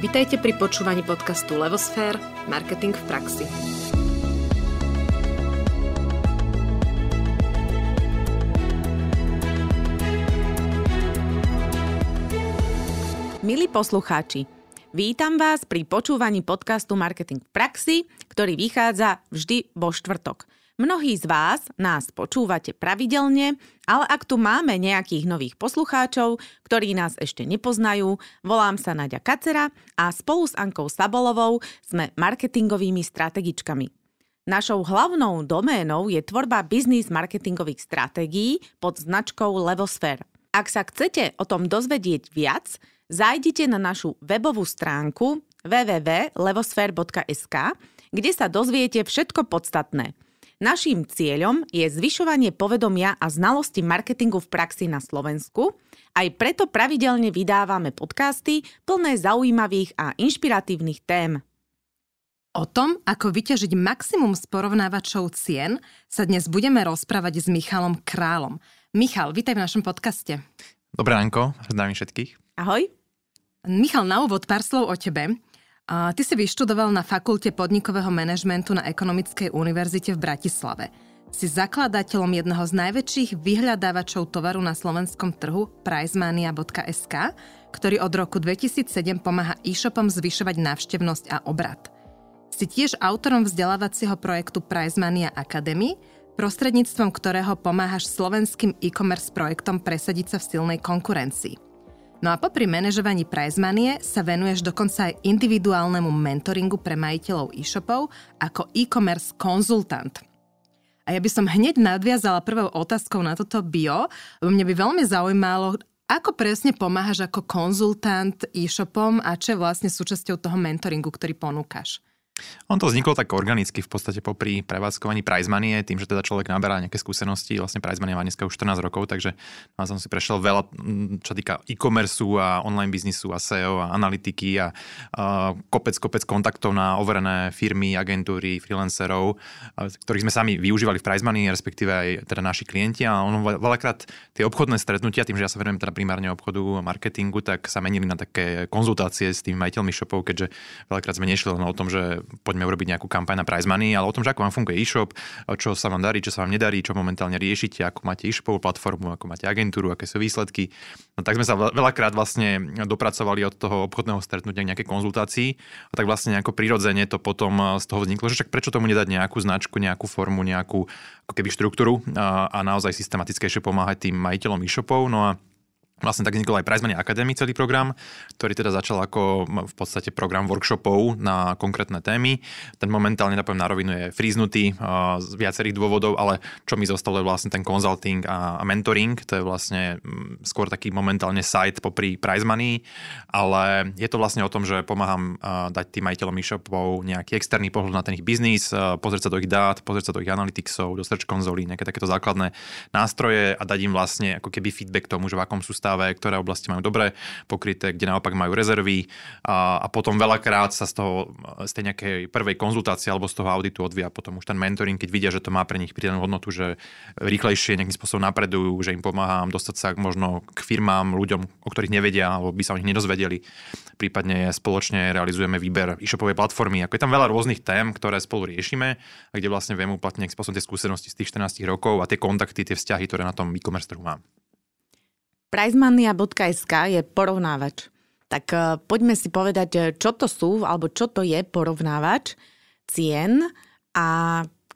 Vitajte pri počúvaní podcastu Levosfér – Marketing v praxi. Milí poslucháči, vítam vás pri počúvaní podcastu Marketing v praxi, ktorý vychádza vždy vo štvrtok – Mnohí z vás nás počúvate pravidelne, ale ak tu máme nejakých nových poslucháčov, ktorí nás ešte nepoznajú, volám sa Nadia Kacera a spolu s Ankou Sabolovou sme marketingovými strategičkami. Našou hlavnou doménou je tvorba biznis marketingových stratégií pod značkou Levosphere. Ak sa chcete o tom dozvedieť viac, zajdite na našu webovú stránku www.levosphere.sk, kde sa dozviete všetko podstatné – Naším cieľom je zvyšovanie povedomia a znalosti marketingu v praxi na Slovensku. Aj preto pravidelne vydávame podcasty plné zaujímavých a inšpiratívnych tém. O tom, ako vyťažiť maximum z porovnávačov cien, sa dnes budeme rozprávať s Michalom Králom. Michal, vítaj v našom podcaste. Dobré ránko, zdravím všetkých. Ahoj. Michal, na úvod pár slov o tebe. A ty si vyštudoval na Fakulte podnikového manažmentu na Ekonomickej univerzite v Bratislave. Si zakladateľom jedného z najväčších vyhľadávačov tovaru na slovenskom trhu prizemania.sk, ktorý od roku 2007 pomáha e-shopom zvyšovať návštevnosť a obrad. Si tiež autorom vzdelávacieho projektu Prizemania Academy, prostredníctvom ktorého pomáhaš slovenským e-commerce projektom presadiť sa v silnej konkurencii. No a popri manažovaní Prizemanie sa venuješ dokonca aj individuálnemu mentoringu pre majiteľov e-shopov ako e-commerce konzultant. A ja by som hneď nadviazala prvou otázkou na toto bio, lebo mňa by veľmi zaujímalo, ako presne pomáhaš ako konzultant e-shopom a čo je vlastne súčasťou toho mentoringu, ktorý ponúkaš? On to vzniklo tak organicky v podstate popri prevádzkovaní Prizemanie, tým, že teda človek naberá nejaké skúsenosti. Vlastne Prizemanie má dneska už 14 rokov, takže som si prešiel veľa, čo týka e-commerce a online biznisu a SEO a analytiky a, a kopec, kopec kontaktov na overené firmy, agentúry, freelancerov, ktorých sme sami využívali v Prizemanie, respektíve aj teda naši klienti. A ono veľakrát tie obchodné stretnutia, tým, že ja sa venujem teda primárne obchodu a marketingu, tak sa menili na také konzultácie s tými majiteľmi shopov, keďže veľakrát sme nešli len o tom, že poďme urobiť nejakú kampaň na prize money, ale o tom, že ako vám funguje e-shop, čo sa vám darí, čo sa vám nedarí, čo momentálne riešite, ako máte e-shopovú platformu, ako máte agentúru, aké sú výsledky. No, tak sme sa veľakrát vlastne dopracovali od toho obchodného stretnutia k nejakej konzultácii a tak vlastne nejako prirodzene to potom z toho vzniklo, že však prečo tomu nedať nejakú značku, nejakú formu, nejakú ako keby štruktúru a, a naozaj systematickejšie pomáhať tým majiteľom e-shopov. No a Vlastne tak vznikol aj Prizmania Academy celý program, ktorý teda začal ako v podstate program workshopov na konkrétne témy. Ten momentálne, napoviem na rovinu, je fríznutý z viacerých dôvodov, ale čo mi zostalo je vlastne ten consulting a mentoring, to je vlastne skôr taký momentálne site popri Prize Money, ale je to vlastne o tom, že pomáham dať tým majiteľom e-shopov nejaký externý pohľad na ten ich biznis, pozrieť sa do ich dát, pozrieť sa do ich analyticsov, do search konzolí, nejaké takéto základné nástroje a dať im vlastne ako keby feedback tomu, že v akom sú stave, ktoré oblasti majú dobre pokryté, kde naopak majú rezervy a, a potom veľakrát sa z toho, z tej nejakej prvej konzultácie alebo z toho auditu odvíja potom už ten mentoring, keď vidia, že to má pre nich pridanú hodnotu, že rýchlejšie nejakým spôsobom napredujú, že im pomáham dostať sa možno k firmám, ľuďom, o ktorých nevedia alebo by sa o nich nedozvedeli. Prípadne spoločne realizujeme výber e-shopovej platformy. Ako je tam veľa rôznych tém, ktoré spolu riešime a kde vlastne viem uplatniť spôsobom tie skúsenosti z tých 14 rokov a tie kontakty, tie vzťahy, ktoré na tom e-commerce trhu mám. Prizemania.sk je porovnávač. Tak uh, poďme si povedať, čo to sú, alebo čo to je porovnávač cien a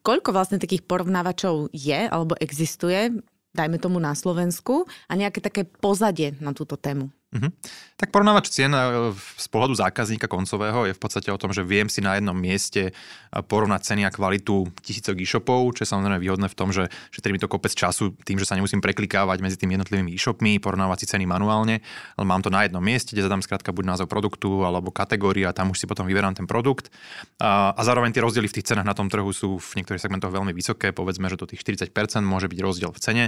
koľko vlastne takých porovnávačov je alebo existuje, dajme tomu na Slovensku, a nejaké také pozadie na túto tému. Uh-huh. Tak porovnávač cien e, z pohľadu zákazníka koncového je v podstate o tom, že viem si na jednom mieste e, porovnať ceny a kvalitu tisícok e-shopov, čo je samozrejme výhodné v tom, že šetrí mi to kopec času tým, že sa nemusím preklikávať medzi tými jednotlivými e-shopmi, porovnávať si ceny manuálne, ale mám to na jednom mieste, kde zadám skrátka buď názov produktu alebo kategória tam už si potom vyberám ten produkt. A, a zároveň tie rozdiely v tých cenách na tom trhu sú v niektorých segmentoch veľmi vysoké, povedzme, že do tých 40% môže byť rozdiel v cene,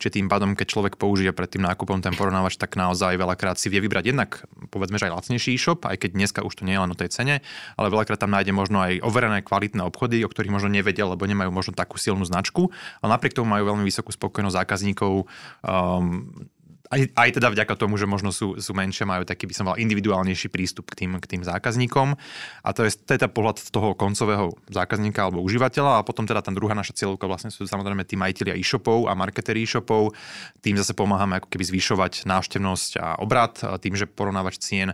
čiže tým pádom, keď človek použije pred tým nákupom ten porovnávač, tak naozaj veľakrát veľakrát si vie vybrať jednak, povedzme, že aj lacnejší e-shop, aj keď dneska už to nie je len o tej cene, ale veľakrát tam nájde možno aj overené kvalitné obchody, o ktorých možno nevedia, lebo nemajú možno takú silnú značku, ale napriek tomu majú veľmi vysokú spokojnosť zákazníkov. Um, aj, aj teda vďaka tomu, že možno sú, sú menšie, majú taký, by som mal, individuálnejší prístup k tým, k tým zákazníkom. A to je, to je tá pohľad toho koncového zákazníka alebo užívateľa. A potom teda tá druhá naša cieľovka vlastne sú samozrejme tí majiteľia e-shopov a marketeri e-shopov. Tým zase pomáhame ako keby zvyšovať návštevnosť a obrad tým, že porovnávač cien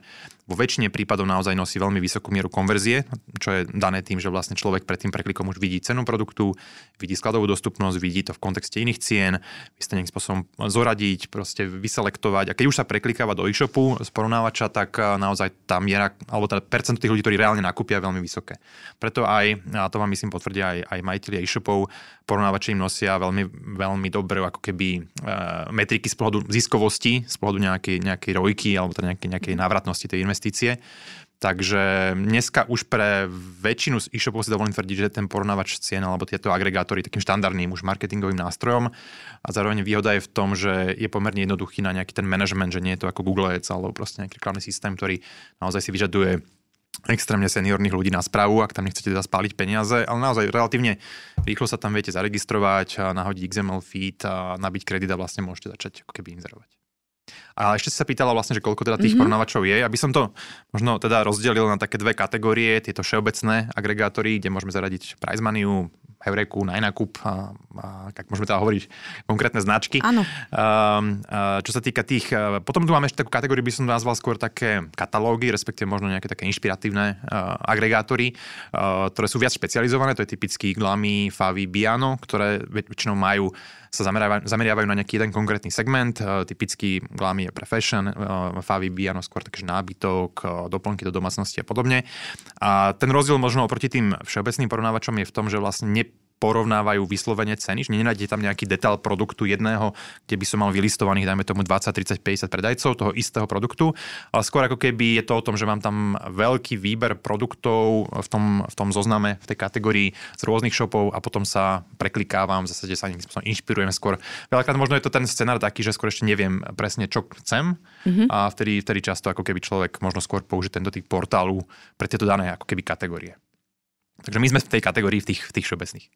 vo väčšine prípadov naozaj nosí veľmi vysokú mieru konverzie, čo je dané tým, že vlastne človek pred tým preklikom už vidí cenu produktu, vidí skladovú dostupnosť, vidí to v kontexte iných cien, vy ste nejakým spôsobom zoradiť, proste vyselektovať. A keď už sa preklikáva do e-shopu z porovnávača, tak eh, naozaj tá miera, alebo teda percento tých ľudí, ktorí reálne nakúpia, je veľmi vysoké. Preto aj, a to vám myslím potvrdia aj, aj majiteľi e-shopov, porovnávače im nosia veľmi, veľmi dobré ako keby e, metriky z pohľadu ziskovosti, z pohľadu nejakej, nejakej rojky alebo teda nejakej, nejakej návratnosti tej investície. Takže dneska už pre väčšinu z e-shopov si dovolím tvrdiť, že ten porovnávač cien alebo tieto agregátory takým štandardným už marketingovým nástrojom a zároveň výhoda je v tom, že je pomerne jednoduchý na nejaký ten management, že nie je to ako Google Ads alebo proste nejaký reklamný systém, ktorý naozaj si vyžaduje extrémne seniorných ľudí na správu, ak tam nechcete teda spáliť peniaze, ale naozaj relatívne rýchlo sa tam viete zaregistrovať, nahodiť XML feed a nabiť kredit a vlastne môžete začať ako keby inzerovať. A ešte si sa pýtala vlastne, že koľko teda tých mm-hmm. porovnávačov je. Aby som to možno teda rozdelil na také dve kategórie, tieto všeobecné agregátory, kde môžeme zaradiť prize money, Heureku, Najnakup, a, a, tak môžeme teda hovoriť konkrétne značky. Áno. Čo sa týka tých, potom tu máme ešte takú kategóriu, by som nazval skôr také katalógy, respektíve možno nejaké také inšpiratívne agregátory, ktoré sú viac špecializované, to je typicky Glami, Favi, Biano, ktoré väčšinou majú sa zameriavajú, na nejaký jeden konkrétny segment. Typicky Glami je pre fashion, Favi Biano skôr takže nábytok, doplnky do domácnosti a podobne. A ten rozdiel možno oproti tým všeobecným porovnávačom je v tom, že vlastne ne porovnávajú vyslovene ceny, že nenájdete tam nejaký detail produktu jedného, kde by som mal vylistovaných, dajme tomu 20, 30, 50 predajcov toho istého produktu, ale skôr ako keby je to o tom, že mám tam veľký výber produktov v tom, v tom zozname, v tej kategórii z rôznych shopov a potom sa preklikávam, v zásade sa nejakým spôsobom inšpirujem skôr. Veľakrát možno je to ten scenár taký, že skôr ešte neviem presne, čo chcem mm-hmm. a vtedy, vtedy často ako keby človek možno skôr použije tento typ portálu pre tieto dané ako keby kategórie. Takže my sme v tej kategórii v tých, v tých všeobecných.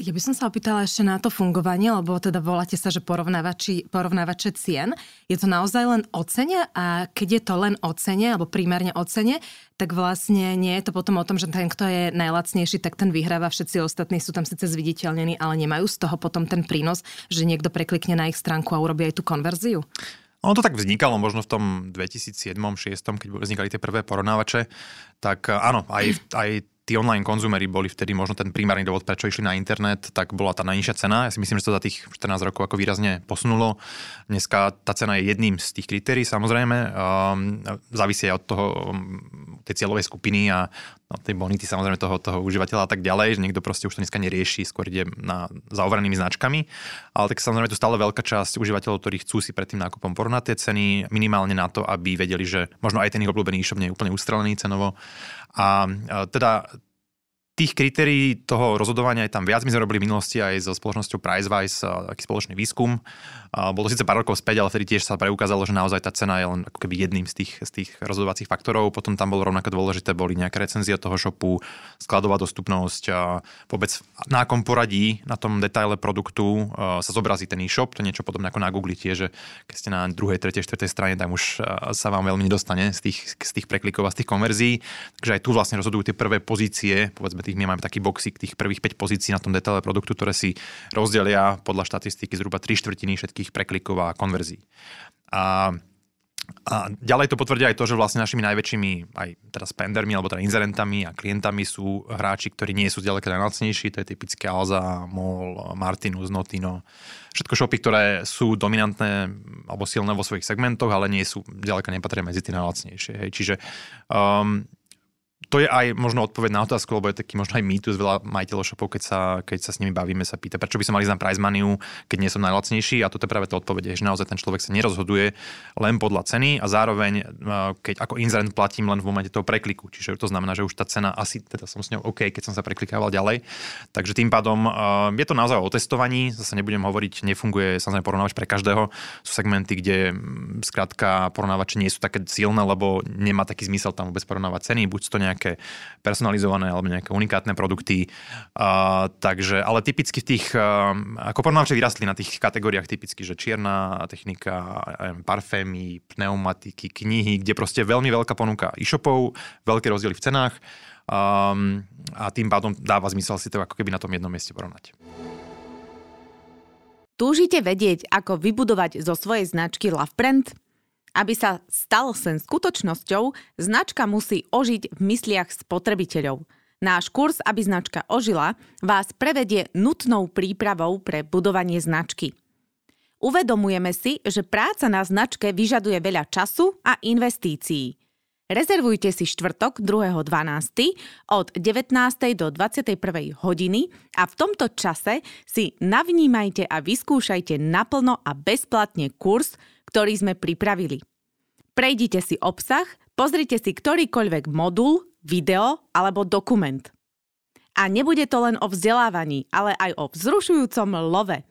Ja by som sa opýtala ešte na to fungovanie, lebo teda voláte sa, že porovnávače cien. Je to naozaj len o cene a keď je to len o cene, alebo primárne o cene, tak vlastne nie je to potom o tom, že ten, kto je najlacnejší, tak ten vyhráva. Všetci ostatní sú tam síce zviditeľnení, ale nemajú z toho potom ten prínos, že niekto preklikne na ich stránku a urobí aj tú konverziu. Ono to tak vznikalo možno v tom 2007-2006, keď vznikali tie prvé porovnávače, tak áno, aj, aj tí online konzumery boli vtedy možno ten primárny dôvod, prečo išli na internet, tak bola tá najnižšia cena. Ja si myslím, že to za tých 14 rokov ako výrazne posunulo. Dneska tá cena je jedným z tých kritérií, samozrejme. Um, závisí aj od toho um, tej cieľovej skupiny a no, tej bonity samozrejme toho, toho užívateľa a tak ďalej, že niekto proste už to dneska nerieši, skôr ide na zaoverenými značkami. Ale tak samozrejme tu stále veľká časť užívateľov, ktorí chcú si pred tým nákupom porovnať tie ceny, minimálne na to, aby vedeli, že možno aj ten ich obľúbený e-shop nie je úplne ustrelený cenovo a teda tých kritérií toho rozhodovania je tam viac. My sme robili v minulosti aj so spoločnosťou PriceWise taký spoločný výskum. Bolo síce pár rokov späť, ale vtedy tiež sa preukázalo, že naozaj tá cena je len ako keby jedným z tých, z tých rozhodovacích faktorov. Potom tam bolo rovnako dôležité, boli nejaké recenzie toho shopu, skladová dostupnosť vôbec na akom poradí na tom detaile produktu sa zobrazí ten e-shop. To je niečo podobné ako na Google tiež, že keď ste na druhej, tretej, štvrtej strane, tam už sa vám veľmi nedostane z tých, z tých preklikov a z tých konverzií. Takže aj tu vlastne rozhodujú tie prvé pozície, povedzme tých, my máme taký boxík tých prvých 5 pozícií na tom detaile produktu, ktoré si rozdelia podľa štatistiky zhruba 3 štvrtiny všetkých preklikov a konverzií. A a ďalej to potvrdia aj to, že vlastne našimi najväčšími aj teda spendermi alebo teda inzerentami a klientami sú hráči, ktorí nie sú zďaleka najlacnejší, to je typické Alza, MOL, Martinus, Notino. Všetko shopy, ktoré sú dominantné alebo silné vo svojich segmentoch, ale nie sú, ďaleka nepatria medzi tie najlacnejšie. Hej. Čiže um, to je aj možno odpoveď na otázku, lebo je taký možno aj mýtus veľa majiteľov shopov, keď sa, keď sa s nimi bavíme, sa pýta, prečo by som mali na prize money, keď nie som najlacnejší a toto je práve to odpoveď, že naozaj ten človek sa nerozhoduje len podľa ceny a zároveň, e, keď ako inzerent platím len v momente toho prekliku, čiže to znamená, že už tá cena asi, teda som s ňou OK, keď som sa preklikával ďalej. Takže tým pádom e, je to naozaj o testovaní, zase nebudem hovoriť, nefunguje samozrejme porovnávač pre každého. Sú segmenty, kde skrátka porovnávače nie sú také silné, lebo nemá taký zmysel tam vôbec porovnávať ceny, buď to nejak nejaké personalizované alebo nejaké unikátne produkty. Uh, takže, ale typicky v tých, uh, ako porovnávače vyrastli na tých kategóriách typicky, že čierna technika, parfémy, pneumatiky, knihy, kde proste veľmi veľká ponuka e-shopov, veľké rozdiely v cenách um, a tým pádom dáva zmysel si to ako keby na tom jednom mieste porovnať. Túžite vedieť, ako vybudovať zo svojej značky Love Brand? Aby sa stal sen skutočnosťou, značka musí ožiť v mysliach spotrebiteľov. Náš kurz, aby značka ožila, vás prevedie nutnou prípravou pre budovanie značky. Uvedomujeme si, že práca na značke vyžaduje veľa času a investícií. Rezervujte si štvrtok 2.12. od 19. do 21. hodiny a v tomto čase si navnímajte a vyskúšajte naplno a bezplatne kurz, ktorý sme pripravili. Prejdite si obsah, pozrite si ktorýkoľvek modul, video alebo dokument. A nebude to len o vzdelávaní, ale aj o vzrušujúcom love.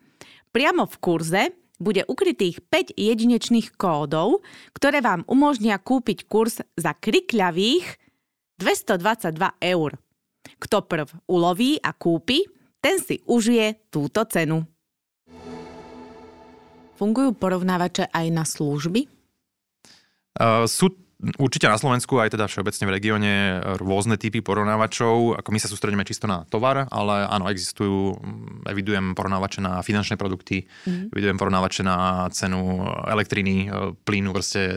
Priamo v kurze bude ukrytých 5 jedinečných kódov, ktoré vám umožnia kúpiť kurz za krikľavých 222 eur. Kto prv uloví a kúpi, ten si užije túto cenu. Fungujú porovnávače aj na služby? Uh, sú Určite na Slovensku, aj teda všeobecne v regióne, rôzne typy porovnávačov. Ako my sa sústredíme čisto na tovar, ale áno, existujú, mm, evidujem porovnávače na finančné produkty, mm. evidujem porovnávače na cenu elektriny, e, plynu, proste e,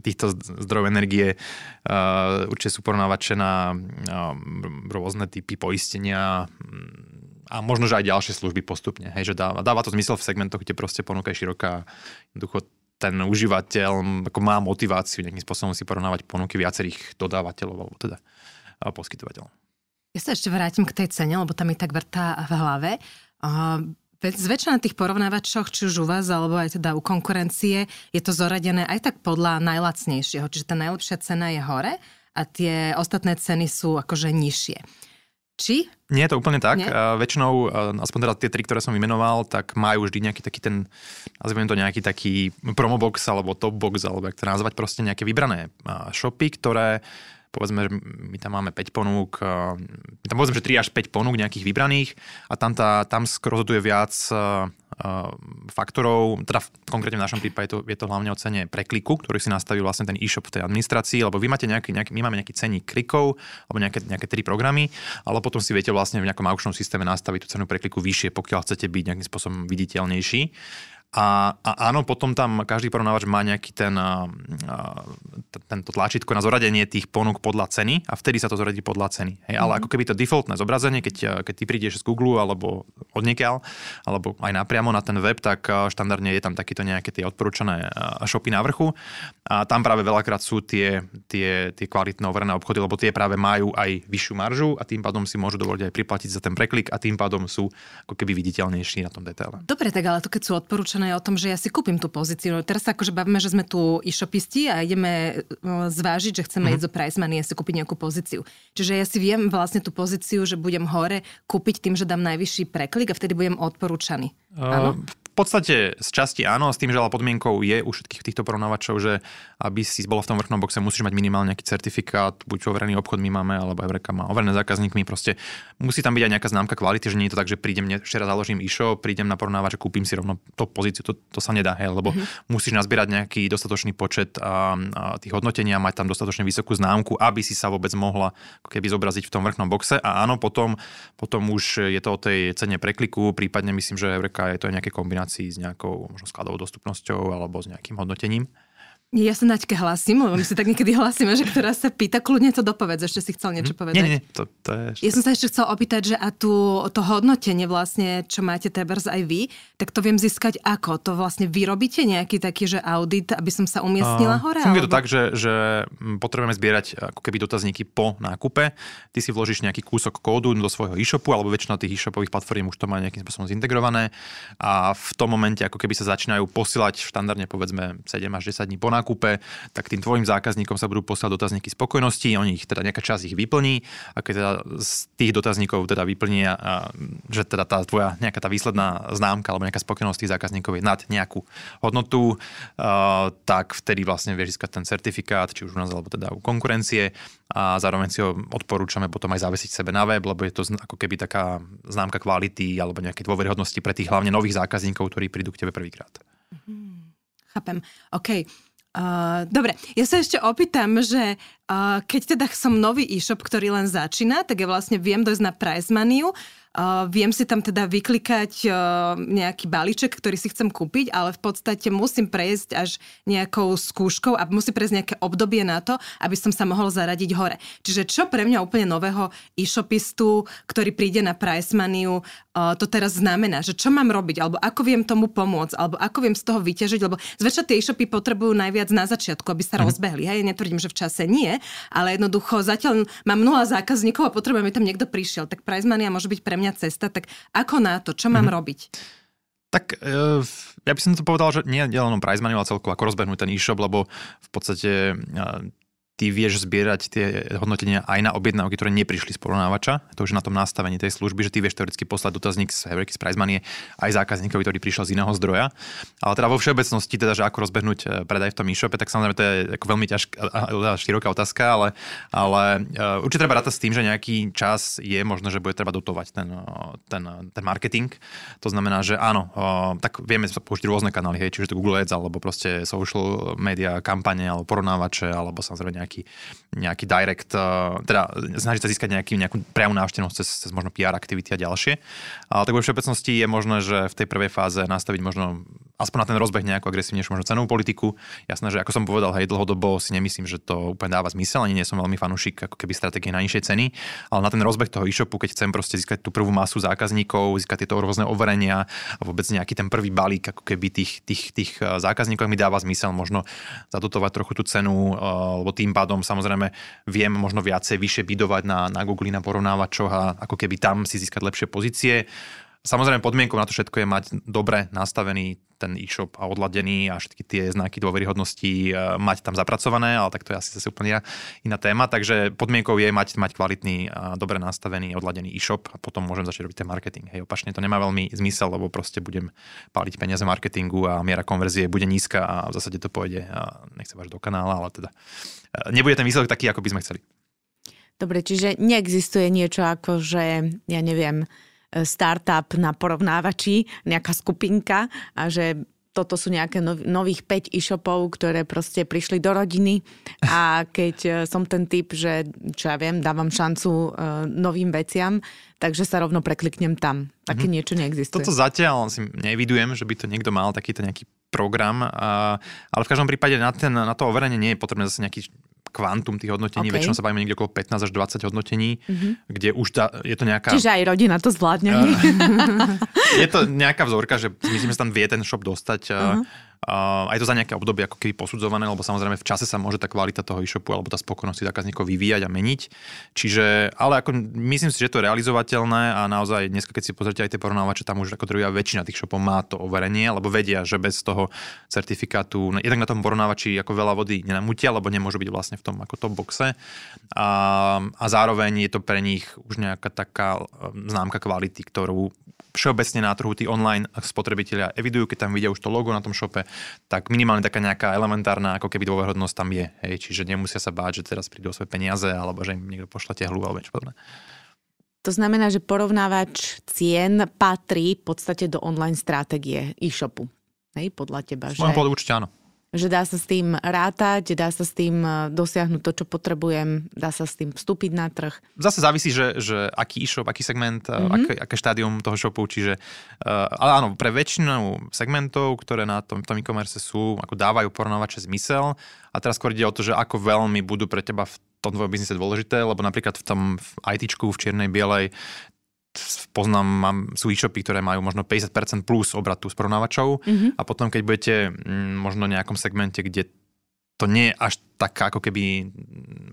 týchto zdrojov energie. E, určite sú porovnávače na rôzne typy poistenia a možno, že aj ďalšie služby postupne. Hej, že dáva, dáva to zmysel v segmentoch, kde proste ponuka je široká, jednoducho ten užívateľ ako má motiváciu nejakým spôsobom si porovnávať ponuky viacerých dodávateľov alebo teda poskytovateľov. Ja sa ešte vrátim k tej cene, lebo tam mi tak vrtá v hlave. Zväčša na tých porovnávačoch, či už u vás, alebo aj teda u konkurencie, je to zoradené aj tak podľa najlacnejšieho. Čiže tá najlepšia cena je hore a tie ostatné ceny sú akože nižšie. Či? Nie je to úplne tak. Uh, väčšinou, aspoň teda tie tri, ktoré som vymenoval, tak majú vždy nejaký taký ten, nazviem to nejaký taký promobox alebo topbox, alebo jak to nazvať, proste nejaké vybrané shopy, ktoré povedzme, že my tam máme 5 ponúk, my tam povedzme, že 3 až 5 ponúk nejakých vybraných a tam, tá, tam rozhoduje viac faktorov, teda v, konkrétne v našom prípade to, je to hlavne o cene prekliku, ktorý si nastavil vlastne ten e-shop v tej administrácii, lebo vy máte nejaký, nejaký, my máme nejaký cenník klikov, alebo nejaké, nejaké tri programy, ale potom si viete vlastne v nejakom aukčnom systéme nastaviť tú cenu prekliku vyššie, pokiaľ chcete byť nejakým spôsobom viditeľnejší. A, a áno, potom tam každý porovnávač má nejaký ten, a, tento tlačítko na zoradenie tých ponúk podľa ceny a vtedy sa to zoradí podľa ceny. Hej, ale mm. ako keby to defaultné zobrazenie, keď, keď ty prídeš z Google alebo od niekiaľ, alebo aj napriamo na ten web, tak štandardne je tam takýto nejaké tie odporúčané shopy na vrchu a tam práve veľakrát sú tie, tie, tie kvalitné overené obchody, lebo tie práve majú aj vyššiu maržu a tým pádom si môžu dovoliť aj priplatiť za ten preklik a tým pádom sú ako keby viditeľnejší na tom detaile. Dobre, tak ale to keď sú odporúčané je o tom, že ja si kúpim tú pozíciu. Teraz sa akože bavíme, že sme tu e-shopisti a ideme e, zvážiť, že chceme mm. ísť do price money a si kúpiť nejakú pozíciu. Čiže ja si viem vlastne tú pozíciu, že budem hore kúpiť tým, že dám najvyšší preklik a vtedy budem odporúčaný. Uh, podstate z časti áno, s tým, že ale podmienkou je u všetkých týchto porovnávačov, že aby si bol v tom vrchnom boxe, musíš mať minimálne nejaký certifikát, buď overený obchod my máme, alebo Eureka má overené zákazníkmi. Proste musí tam byť aj nejaká známka kvality, že nie je to tak, že prídem, raz založím e-shop, prídem na porovnávač a kúpim si rovno tú pozíciu. To, to sa nedá, hej, lebo mm-hmm. musíš nazbierať nejaký dostatočný počet a, a tých hodnotení a mať tam dostatočne vysokú známku, aby si sa vôbec mohla keby zobraziť v tom vrchnom boxe. A áno, potom, potom už je to o tej cene prekliku, prípadne myslím, že Eureka je to aj nejaké kombinácie kombinácii s nejakou možno skladovou dostupnosťou alebo s nejakým hodnotením. Ja sa Naďke hlasím, lebo my si tak niekedy hlasíme, že ktorá sa pýta, kľudne to dopovedz, ešte si chcel niečo povedať. Nie, nie, to, to je... Ja som sa ešte chcel opýtať, že a tu, to hodnotenie vlastne, čo máte Tebers aj vy, tak to viem získať ako? To vlastne vyrobíte nejaký taký, že audit, aby som sa umiestnila uh, hore? Funguje to tak, že, že potrebujeme zbierať ako keby dotazníky po nákupe. Ty si vložíš nejaký kúsok kódu do svojho e-shopu, alebo väčšina tých e-shopových platform už to má nejakým spôsobom zintegrované a v tom momente ako keby sa začínajú posielať štandardne povedzme 7 až 10 dní po nákupe, tak tým tvojim zákazníkom sa budú poslať dotazníky spokojnosti, oni ich teda nejaká časť ich vyplní a keď teda z tých dotazníkov teda vyplní, že teda tá tvoja nejaká tá výsledná známka alebo nejaká spokojnosť tých zákazníkov je nad nejakú hodnotu, tak vtedy vlastne vieš získať ten certifikát, či už u nás alebo teda u konkurencie a zároveň si ho odporúčame potom aj zavesiť sebe na web, lebo je to ako keby taká známka kvality alebo nejaké dôveryhodnosti pre tých hlavne nových zákazníkov, ktorí prídu k tebe prvýkrát. Hmm, chápem. OK. Uh, dobre, ja sa ešte opýtam, že uh, keď teda som nový e-shop, ktorý len začína, tak ja vlastne viem dojsť na price money, Uh, viem si tam teda vyklikať uh, nejaký balíček, ktorý si chcem kúpiť, ale v podstate musím prejsť až nejakou skúškou a musí prejsť nejaké obdobie na to, aby som sa mohol zaradiť hore. Čiže čo pre mňa úplne nového e-shopistu, ktorý príde na price uh, to teraz znamená, že čo mám robiť, alebo ako viem tomu pomôcť, alebo ako viem z toho vyťažiť, lebo zväčša tie e-shopy potrebujú najviac na začiatku, aby sa mm. rozbehli. Hej, netvrdím, že v čase nie, ale jednoducho zatiaľ mám nula zákazníkov a potrebujem, aby tam niekto prišiel. Tak price money môže byť pre mňa cesta, tak ako na to, čo mám mm-hmm. robiť? Tak uh, ja by som to povedal, že nie len price money, ale celkovo ako rozbehnúť ten e-shop, lebo v podstate uh, ty vieš zbierať tie hodnotenia aj na objednávky, ktoré neprišli z porovnávača. To už na tom nastavení tej služby, že ty vieš teoreticky poslať dotazník z Heureky z Price Money aj zákazníkovi, ktorý prišiel z iného zdroja. Ale teda vo všeobecnosti, teda, že ako rozbehnúť eh, predaj v tom e-shope, tak samozrejme to je ako veľmi ťažká, široká otázka, ale, ale uh, určite treba rátať s tým, že nejaký čas je možno, že bude treba dotovať ten, ten, ten marketing. To znamená, že áno, tak vieme použiť rôzne kanály, hej, čiže to Google Ads, alebo proste social media, kampane, alebo porovnávače, alebo samozrejme nejaký, nejaký direct, eh, teda snažiť sa získať nejaký, nejakú priamu návštevnosť cez, cez možno PR aktivity a ďalšie. Ale tak vo všeobecnosti je možné, že v tej prvej fáze nastaviť možno aspoň na ten rozbeh nejakú agresívnejšiu možno cenovú politiku. Jasné, že ako som povedal, hej, dlhodobo si nemyslím, že to úplne dáva zmysel, ani nie som veľmi fanúšik ako keby stratégie na nižšej ceny, ale na ten rozbeh toho e-shopu, keď chcem proste získať tú prvú masu zákazníkov, získať tieto rôzne overenia a vôbec nejaký ten prvý balík ako keby tých, tých, tých eh, zákazníkov mi dáva zmysel možno zadotovať trochu tú cenu, eh, lebo tým pádom samozrejme viem možno viacej vyššie bidovať na, na Google, na porovnávačoch a ako keby tam si získať lepšie pozície. Samozrejme podmienkou na to všetko je mať dobre nastavený ten e-shop a odladený a všetky tie znaky dôveryhodnosti e, mať tam zapracované, ale tak to je asi zase úplne iná téma. Takže podmienkou je mať, mať kvalitný a dobre nastavený odladený e-shop a potom môžem začať robiť ten marketing. Hej, opačne to nemá veľmi zmysel, lebo proste budem páliť peniaze marketingu a miera konverzie bude nízka a v zásade to pôjde, nechcem až do kanála, ale teda e, nebude ten výsledok taký, ako by sme chceli. Dobre, čiže neexistuje niečo ako, že ja neviem, startup na porovnávači, nejaká skupinka a že toto sú nejaké nov, nových 5 e-shopov, ktoré proste prišli do rodiny a keď e, som ten typ, že čo ja viem, dávam šancu uh, novým veciam, takže sa rovno prekliknem tam. Také mm-hmm. niečo neexistuje. Toto zatiaľ si nevidujem, že by to niekto mal takýto nejaký program, uh, ale v každom prípade na, ten, na to overenie nie je potrebné zase nejaký kvantum tých hodnotení, okay. väčšinou sa bavíme niekde okolo 15 až 20 hodnotení, mm-hmm. kde už tá, je to nejaká... Čiže aj rodina to zvládne. je to nejaká vzorka, že myslím, že sa tam vie ten shop dostať. Uh-huh aj to za nejaké obdobie ako keby posudzované, lebo samozrejme v čase sa môže tá kvalita toho e-shopu alebo tá spokojnosť zákazníkov vyvíjať a meniť. Čiže, ale ako myslím si, že to je realizovateľné a naozaj dnes, keď si pozrite aj tie porovnávače, tam už ako druhá väčšina tých shopov má to overenie, lebo vedia, že bez toho certifikátu, jednak na tom porovnávači ako veľa vody nenamutia, lebo nemôžu byť vlastne v tom ako top boxe. A, a zároveň je to pre nich už nejaká taká um, známka kvality, ktorú všeobecne na trhu tí online spotrebitelia evidujú, keď tam vidia už to logo na tom shope, tak minimálne taká nejaká elementárna ako keby dôverhodnosť tam je. Hej, čiže nemusia sa báť, že teraz prídu o svoje peniaze alebo že im niekto pošle tehlu alebo niečo podobné. To znamená, že porovnávač cien patrí v podstate do online stratégie e-shopu. Hej, podľa teba. Z môjho že... určite áno že dá sa s tým rátať, dá sa s tým e, dosiahnuť to, čo potrebujem, dá sa s tým vstúpiť na trh. Zase závisí, že, že aký e-shop, aký segment, mm-hmm. aké, aké štádium toho shopu, čiže uh, ale áno, pre väčšinu segmentov, ktoré na tom, tom e-commerce sú, ako dávajú porovnávače zmysel a teraz skôr ide o to, že ako veľmi budú pre teba v tom tvojom biznise dôležité, lebo napríklad v tom v ITčku, v čiernej, bielej, poznám, mám, sú e-shopy, ktoré majú možno 50% plus obratu s porovnávačov mm-hmm. a potom, keď budete m, mm, možno v nejakom segmente, kde to nie je až taká ako keby,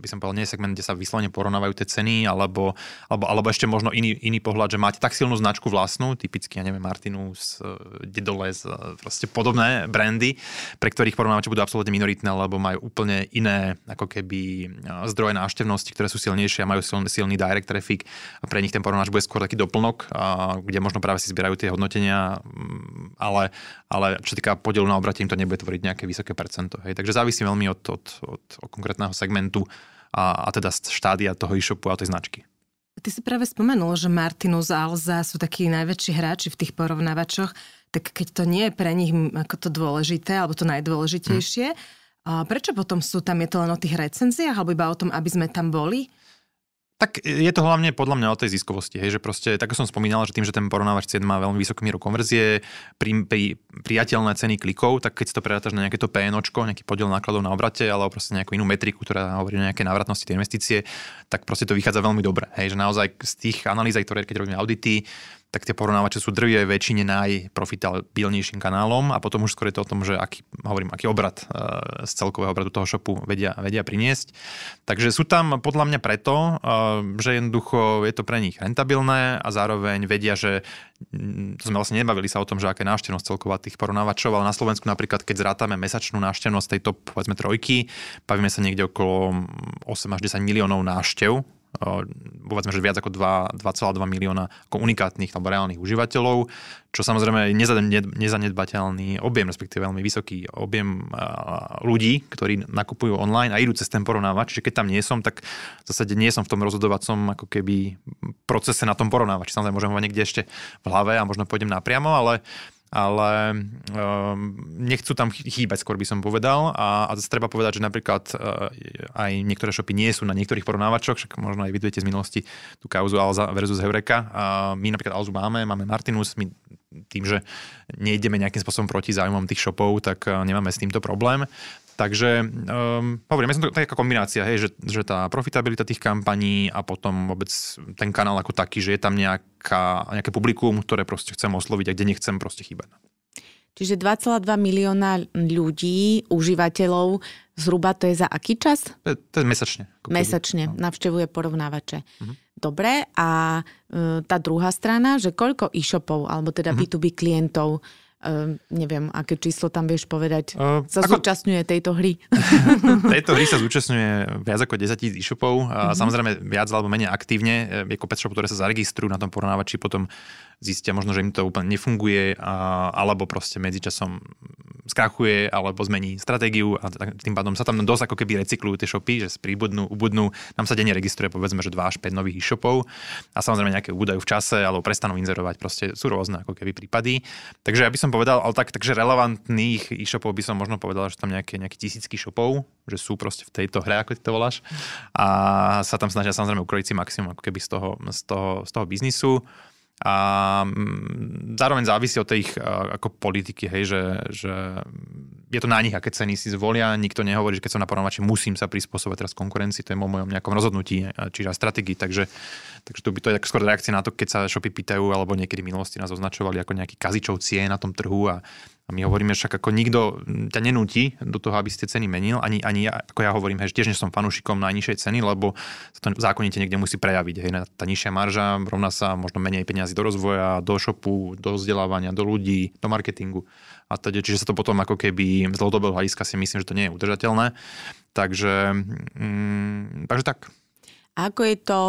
by som povedal, nie segment, kde sa vyslovene porovnávajú tie ceny, alebo, alebo, alebo ešte možno iný, iný pohľad, že máte tak silnú značku vlastnú, typicky, ja neviem, Martinus, Dedoles, proste podobné brandy, pre ktorých porovnávače budú absolútne minoritné, lebo majú úplne iné ako keby zdroje návštevnosti, ktoré sú silnejšie a majú silný, silný direct traffic. A pre nich ten porovnáč bude skôr taký doplnok, kde možno práve si zbierajú tie hodnotenia, mm, ale, ale čo týka podielu na obrate, im to nebude tvoriť nejaké vysoké percento. Hej. Takže závisí veľmi od, od, od, od konkrétneho segmentu a, a teda štádia toho e-shopu a tej značky. Ty si práve spomenul, že Martinus a Alza sú takí najväčší hráči v tých porovnávačoch, tak keď to nie je pre nich ako to dôležité, alebo to najdôležitejšie, hmm. a prečo potom sú tam, je to len o tých recenziách, alebo iba o tom, aby sme tam boli? Tak je to hlavne podľa mňa o tej ziskovosti, hej, že proste, tak som spomínal, že tým, že ten porovnávač cien má veľmi vysokú mieru konverzie, pri, pri, priateľné ceny klikov, tak keď si to predátaš na nejaké to PNOčko, nejaký podiel nákladov na obrate, alebo proste nejakú inú metriku, ktorá hovorí o nejaké návratnosti tej investície, tak proste to vychádza veľmi dobre. Hej, že naozaj z tých analýz, ktoré keď robíme audity, tak tie porovnávače sú drvie väčšine najprofitabilnejším kanálom a potom už skôr je to o tom, že aký, hovorím, aký obrad e, z celkového obradu toho shopu vedia, vedia priniesť. Takže sú tam podľa mňa preto, e, že jednoducho je to pre nich rentabilné a zároveň vedia, že to sme vlastne nebavili sa o tom, že aká je návštevnosť celková tých porovnávačov, ale na Slovensku napríklad, keď zrátame mesačnú návštevnosť tej top, povedzme, trojky, bavíme sa niekde okolo 8 až 10 miliónov návštev povedzme, že viac ako 2,2 milióna ako unikátnych alebo reálnych užívateľov, čo samozrejme je nezanedbateľný objem, respektíve veľmi vysoký objem ľudí, ktorí nakupujú online a idú cez ten porovnávač. Čiže keď tam nie som, tak v zásade nie som v tom rozhodovacom ako keby procese na tom porovnávači. Samozrejme môžem ho niekde ešte v hlave a možno pôjdem napriamo, ale ale um, nechcú tam chýbať, skôr by som povedal. A, a treba povedať, že napríklad uh, aj niektoré shopy nie sú na niektorých porovnávačoch, však možno aj vidíte z minulosti tú kauzu Alza versus Heureka. A my napríklad Alzu máme, máme Martinus, my tým, že nejdeme nejakým spôsobom proti záujmom tých shopov, tak uh, nemáme s týmto problém. Takže um, hovorím, ja som to taká kombinácia, hej, že, že tá profitabilita tých kampaní a potom vôbec ten kanál ako taký, že je tam nejaká, nejaké publikum, ktoré proste chcem osloviť a kde nechcem proste chýbať. Čiže 2,2 milióna ľudí, užívateľov, zhruba to je za aký čas? To, to je mesačne. Mesačne, no. navštevuje porovnávače. Uh-huh. Dobre, a e, tá druhá strana, že koľko e-shopov, alebo teda uh-huh. B2B klientov Uh, neviem, aké číslo tam vieš povedať, uh, sa ako... zúčastňuje tejto hry. tejto hry sa zúčastňuje viac ako 10 tisíc e-shopov. Uh-huh. Samozrejme viac alebo menej aktívne. Je kopec shopov, ktoré sa zaregistrujú na tom porovnávači, potom zistia možno, že im to úplne nefunguje, a, alebo proste medzičasom skrachuje, alebo zmení stratégiu a tým pádom sa tam dosť ako keby recyklujú tie shopy, že príbudnú, ubudnú, nám sa denne registruje povedzme, že 2 až 5 nových e-shopov a samozrejme nejaké ubúdajú v čase alebo prestanú inzerovať, proste sú rôzne ako keby prípady. Takže ja by som povedal, ale tak, takže relevantných e-shopov by som možno povedal, že tam nejaké, nejaké tisícky shopov, že sú proste v tejto hre, ako ty to voláš. A sa tam snažia samozrejme ukrojiť si maximum ako keby z toho, z toho, z toho biznisu a mm, zároveň závisí od tej ich ako politiky, hej, že, že je to na nich, aké ceny si zvolia. Nikto nehovorí, že keď som na porovnávači, musím sa prispôsobať teraz konkurencii, to je o mojom nejakom rozhodnutí, čiže aj strategii. Takže, takže to by to je skôr reakcia na to, keď sa shopy pýtajú, alebo niekedy v minulosti nás označovali ako nejaký kazičov cien na tom trhu a a my hovoríme, však ako nikto ťa nenúti do toho, aby ste ceny menil, ani, ani ja, ako ja hovorím, že tiež nie som fanúšikom najnižšej ceny, lebo sa to zákonite niekde musí prejaviť. Hej, tá nižšia marža rovná sa možno menej peniazy do rozvoja, do shopu, do vzdelávania, do ľudí, do marketingu. A teda, čiže sa to potom ako keby z dlhodobého hľadiska si myslím, že to nie je udržateľné. Takže, mm, takže tak. Ako je to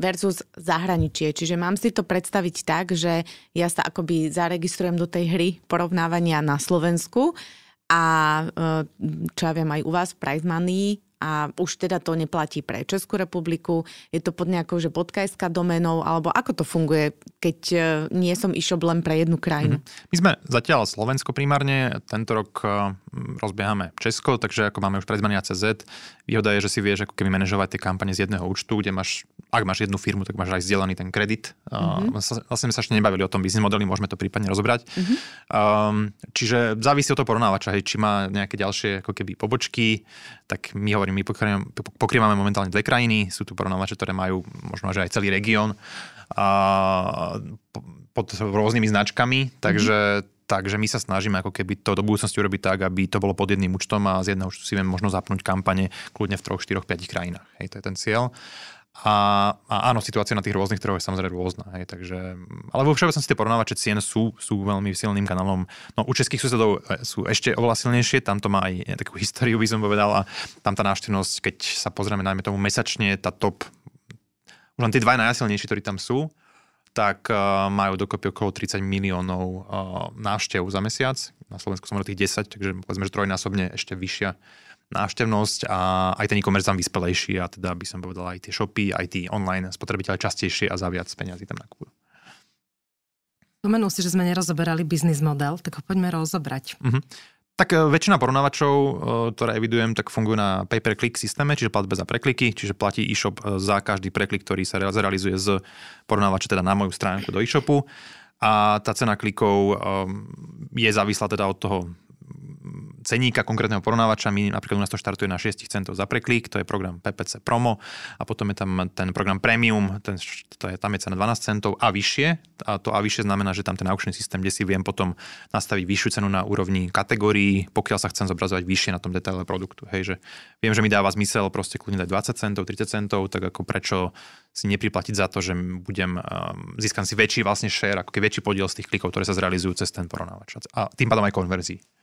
versus zahraničie. Čiže mám si to predstaviť tak, že ja sa akoby zaregistrujem do tej hry porovnávania na Slovensku a e, čo ja viem aj u vás v Prize Money a už teda to neplatí pre Českú republiku, je to pod nejakou, že podkajská domenou, alebo ako to funguje, keď e, nie som išob len pre jednu krajinu? Mm-hmm. My sme zatiaľ Slovensko primárne, tento rok e, rozbiehame Česko, takže ako máme už prezmania CZ, výhoda je, že si vieš ako keby manažovať tie kampane z jedného účtu, kde máš, ak máš jednu firmu, tak máš aj zdieľaný ten kredit. Mm-hmm. Vlastne sme sa ešte nebavili o tom biznis modeli, môžeme to prípadne rozobrať. Mm-hmm. Um, čiže závisí od toho porovnávača, hej, či má nejaké ďalšie ako keby pobočky, tak my hovoríme, my pokrývame momentálne dve krajiny, sú tu porovnávače, ktoré majú možno že aj celý región pod rôznymi značkami, takže mm-hmm Takže my sa snažíme ako keby to do budúcnosti urobiť tak, aby to bolo pod jedným účtom a z jedného účtu si vieme možno zapnúť kampane kľudne v 3, 4, 5 krajinách. Hej, to je ten cieľ. A, a áno, situácia na tých rôznych trhoch je samozrejme rôzna. Hej, takže, ale vo všeobecnosti tie porovnávače cien sú, sú veľmi silným kanálom. No u českých susedov e, sú ešte oveľa silnejšie, tam to má aj takú históriu, by som povedal, a tam tá návštevnosť, keď sa pozrieme najmä tomu mesačne, tá top, už len tie dva najsilnejšie, ktorí tam sú, tak uh, majú dokopy okolo 30 miliónov uh, návštev za mesiac. Na Slovensku som tých 10, takže povedzme, že trojnásobne ešte vyššia návštevnosť a aj ten e-commerce tam vyspelejší a teda by som povedal aj tie shopy, aj tí online spotrebiteľe častejšie a za viac peniazy tam nakupujú. Spomenul si, že sme nerozoberali biznis model, tak ho poďme rozobrať. Uh-huh. Tak e, väčšina porovnávačov, e, ktoré evidujem, tak fungujú na pay-per-click systéme, čiže platbe za prekliky, čiže platí e-shop e, za každý preklik, ktorý sa zrealizuje z porovnávača teda na moju stránku do e-shopu. A tá cena klikov je závislá teda od toho ceníka konkrétneho porovnávača. My napríklad u nás to štartuje na 6 centov za preklik, to je program PPC Promo a potom je tam ten program Premium, ten, to je, tam je cena 12 centov a vyššie. A to a vyššie znamená, že tam ten aukčný systém, kde si viem potom nastaviť vyššiu cenu na úrovni kategórií, pokiaľ sa chcem zobrazovať vyššie na tom detaile produktu. Hej, že viem, že mi dáva zmysel proste kľudne dať 20 centov, 30 centov, tak ako prečo si nepriplatiť za to, že budem, um, získam si väčší vlastne share, ako väčší podiel z tých klikov, ktoré sa zrealizujú cez ten porovnávač. A tým pádom aj konverzii.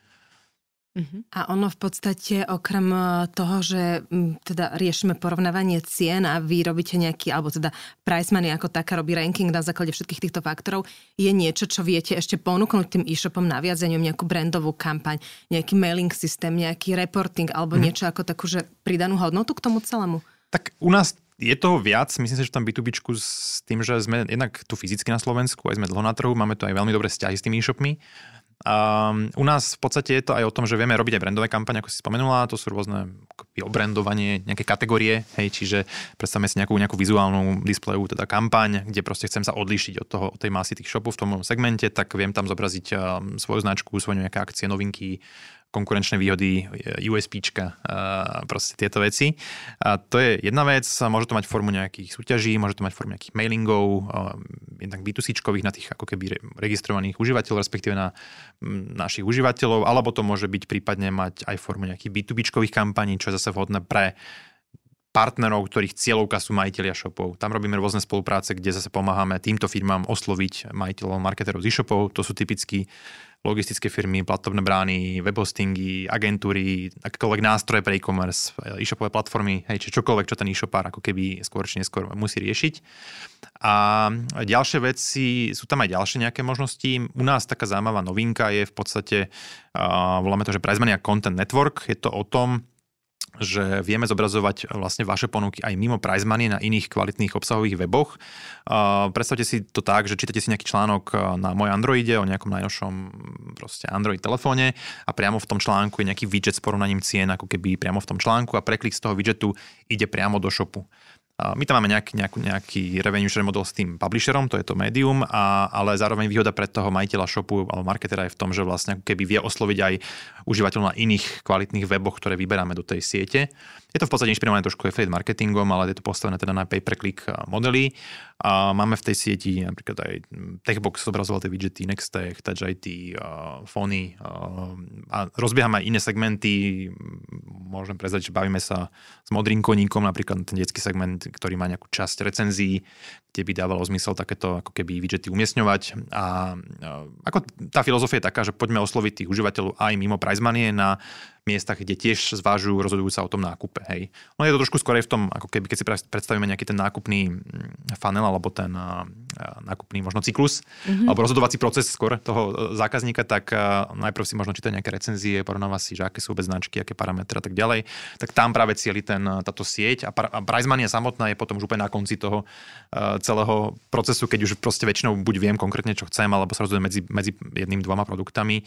Uh-huh. A ono v podstate okrem e, toho, že teda riešime porovnávanie cien a vy robíte nejaký, alebo teda Price Money ako taká robí ranking na základe všetkých týchto faktorov, je niečo, čo viete ešte ponúknuť tým e-shopom neviem, nejakú brandovú kampaň, nejaký mailing systém, nejaký reporting alebo uh-huh. niečo ako takú, že pridanú hodnotu k tomu celému? Tak u nás je toho viac, myslím si, že tam B2B s tým, že sme jednak tu fyzicky na Slovensku, aj sme dlho na trhu, máme tu aj veľmi dobré vzťahy s tými e-shopmi Um, u nás v podstate je to aj o tom, že vieme robiť aj brandové kampane, ako si spomenula, to sú rôzne obrandovanie, nejaké kategórie, hej, čiže predstavme si nejakú, nejakú vizuálnu displejovú teda kampaň, kde proste chcem sa odlíšiť od, toho, od tej masy tých shopov v tom segmente, tak viem tam zobraziť um, svoju značku, svoje nejaké akcie, novinky, konkurenčné výhody, USPčka, proste tieto veci. A to je jedna vec, môže to mať formu nejakých súťaží, môže to mať formu nejakých mailingov, jednak b 2 na tých ako keby registrovaných užívateľov, respektíve na našich užívateľov, alebo to môže byť prípadne mať aj formu nejakých B2B kampaní, čo je zase vhodné pre partnerov, ktorých cieľovka sú majiteľia shopov. Tam robíme rôzne spolupráce, kde zase pomáhame týmto firmám osloviť majiteľov, marketerov z e-shopov. To sú typicky logistické firmy, platobné brány, webhostingy, agentúry, akékoľvek nástroje pre e-commerce, e-shopové platformy, hej, či čokoľvek, čo ten e-shopár ako keby skôr či neskôr musí riešiť. A ďalšie veci, sú tam aj ďalšie nejaké možnosti. U nás taká zaujímavá novinka je v podstate, uh, voláme to, že Prizmania Content Network. Je to o tom, že vieme zobrazovať vlastne vaše ponuky aj mimo prize money na iných kvalitných obsahových weboch. Predstavte si to tak, že čítate si nejaký článok na môj Androide o nejakom najnovšom proste Android telefóne a priamo v tom článku je nejaký widget s porovnaním cien ako keby priamo v tom článku a preklik z toho widgetu ide priamo do shopu. My tam máme nejaký, nejaký, nejaký revenue share model s tým publisherom, to je to médium, ale zároveň výhoda pre toho majiteľa shopu alebo marketera je v tom, že vlastne keby vie osloviť aj užívateľov na iných kvalitných weboch, ktoré vyberáme do tej siete. Je to v podstate inšpirované trošku affiliate marketingom, ale je to postavené teda na pay-per-click modely. A máme v tej sieti napríklad aj Techbox zobrazoval tie widgety, Nextech, Touch IT, Fony a rozbiehame aj iné segmenty. Môžem prezrieť, že bavíme sa s modrým koníkom, napríklad ten detský segment, ktorý má nejakú časť recenzií, kde by dávalo zmysel takéto ako keby widgety umiestňovať. A ako tá filozofia je taká, že poďme osloviť tých užívateľov aj mimo price money na miestach, kde tiež zvážujú, rozhodujú sa o tom nákupe. Hej. No je to trošku skôr v tom, ako keby, keď si predstavíme nejaký ten nákupný mm, funnel alebo ten nákupný možno cyklus, mm-hmm. alebo rozhodovací proces skôr toho e, zákazníka, tak najprv si možno číta nejaké recenzie, porovnáva si, že aké sú bez značky, aké parametre a tak ďalej. Tak tam práve cieli ten, táto sieť a, a price money samotná je potom už úplne na konci toho celého procesu, keď už proste väčšinou buď viem konkrétne, čo chcem, alebo sa rozhodujem medzi, medzi jedným, dvoma produktami,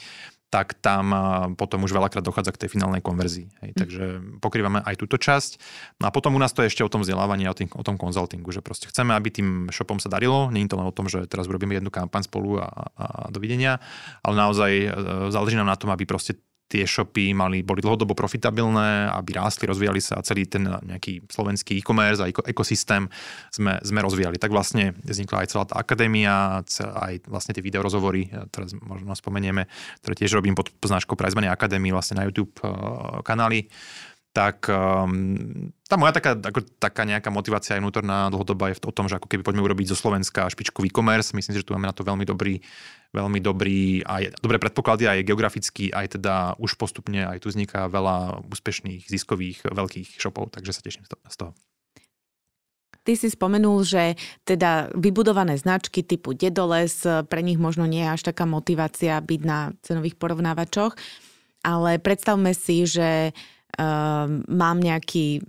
tak tam potom už veľakrát dochádza k tej finálnej konverzii. Hej. Mm. Takže pokrývame aj túto časť. No a potom u nás to je ešte o tom vzdelávaní, o, tým, o tom konzultingu, že proste chceme, aby tým shopom sa darilo. Nie je to len o tom, že teraz urobíme jednu kampaň spolu a, a dovidenia, ale naozaj e, záleží nám na tom, aby proste tie e-shopy mali, boli dlhodobo profitabilné, aby rástli, rozvíjali sa a celý ten nejaký slovenský e-commerce a ekosystém sme, sme rozvíjali. Tak vlastne vznikla aj celá tá akadémia, aj vlastne tie videorozhovory, teraz možno spomenieme, ktoré tiež robím pod poznáškou Price Money Academy vlastne na YouTube kanály tak um, tá moja taká, ako, taká nejaká motivácia aj vnútorná dlhodobá je o tom, že ako keby poďme urobiť zo Slovenska špičkový e-commerce. Myslím si, že tu máme na to veľmi dobrý, veľmi dobrý aj dobré predpoklady aj geograficky, aj teda už postupne aj tu vzniká veľa úspešných, ziskových, veľkých shopov, takže sa teším z toho. Ty si spomenul, že teda vybudované značky typu Dedoles, pre nich možno nie je až taká motivácia byť na cenových porovnávačoch, ale predstavme si, že um, mám nejaký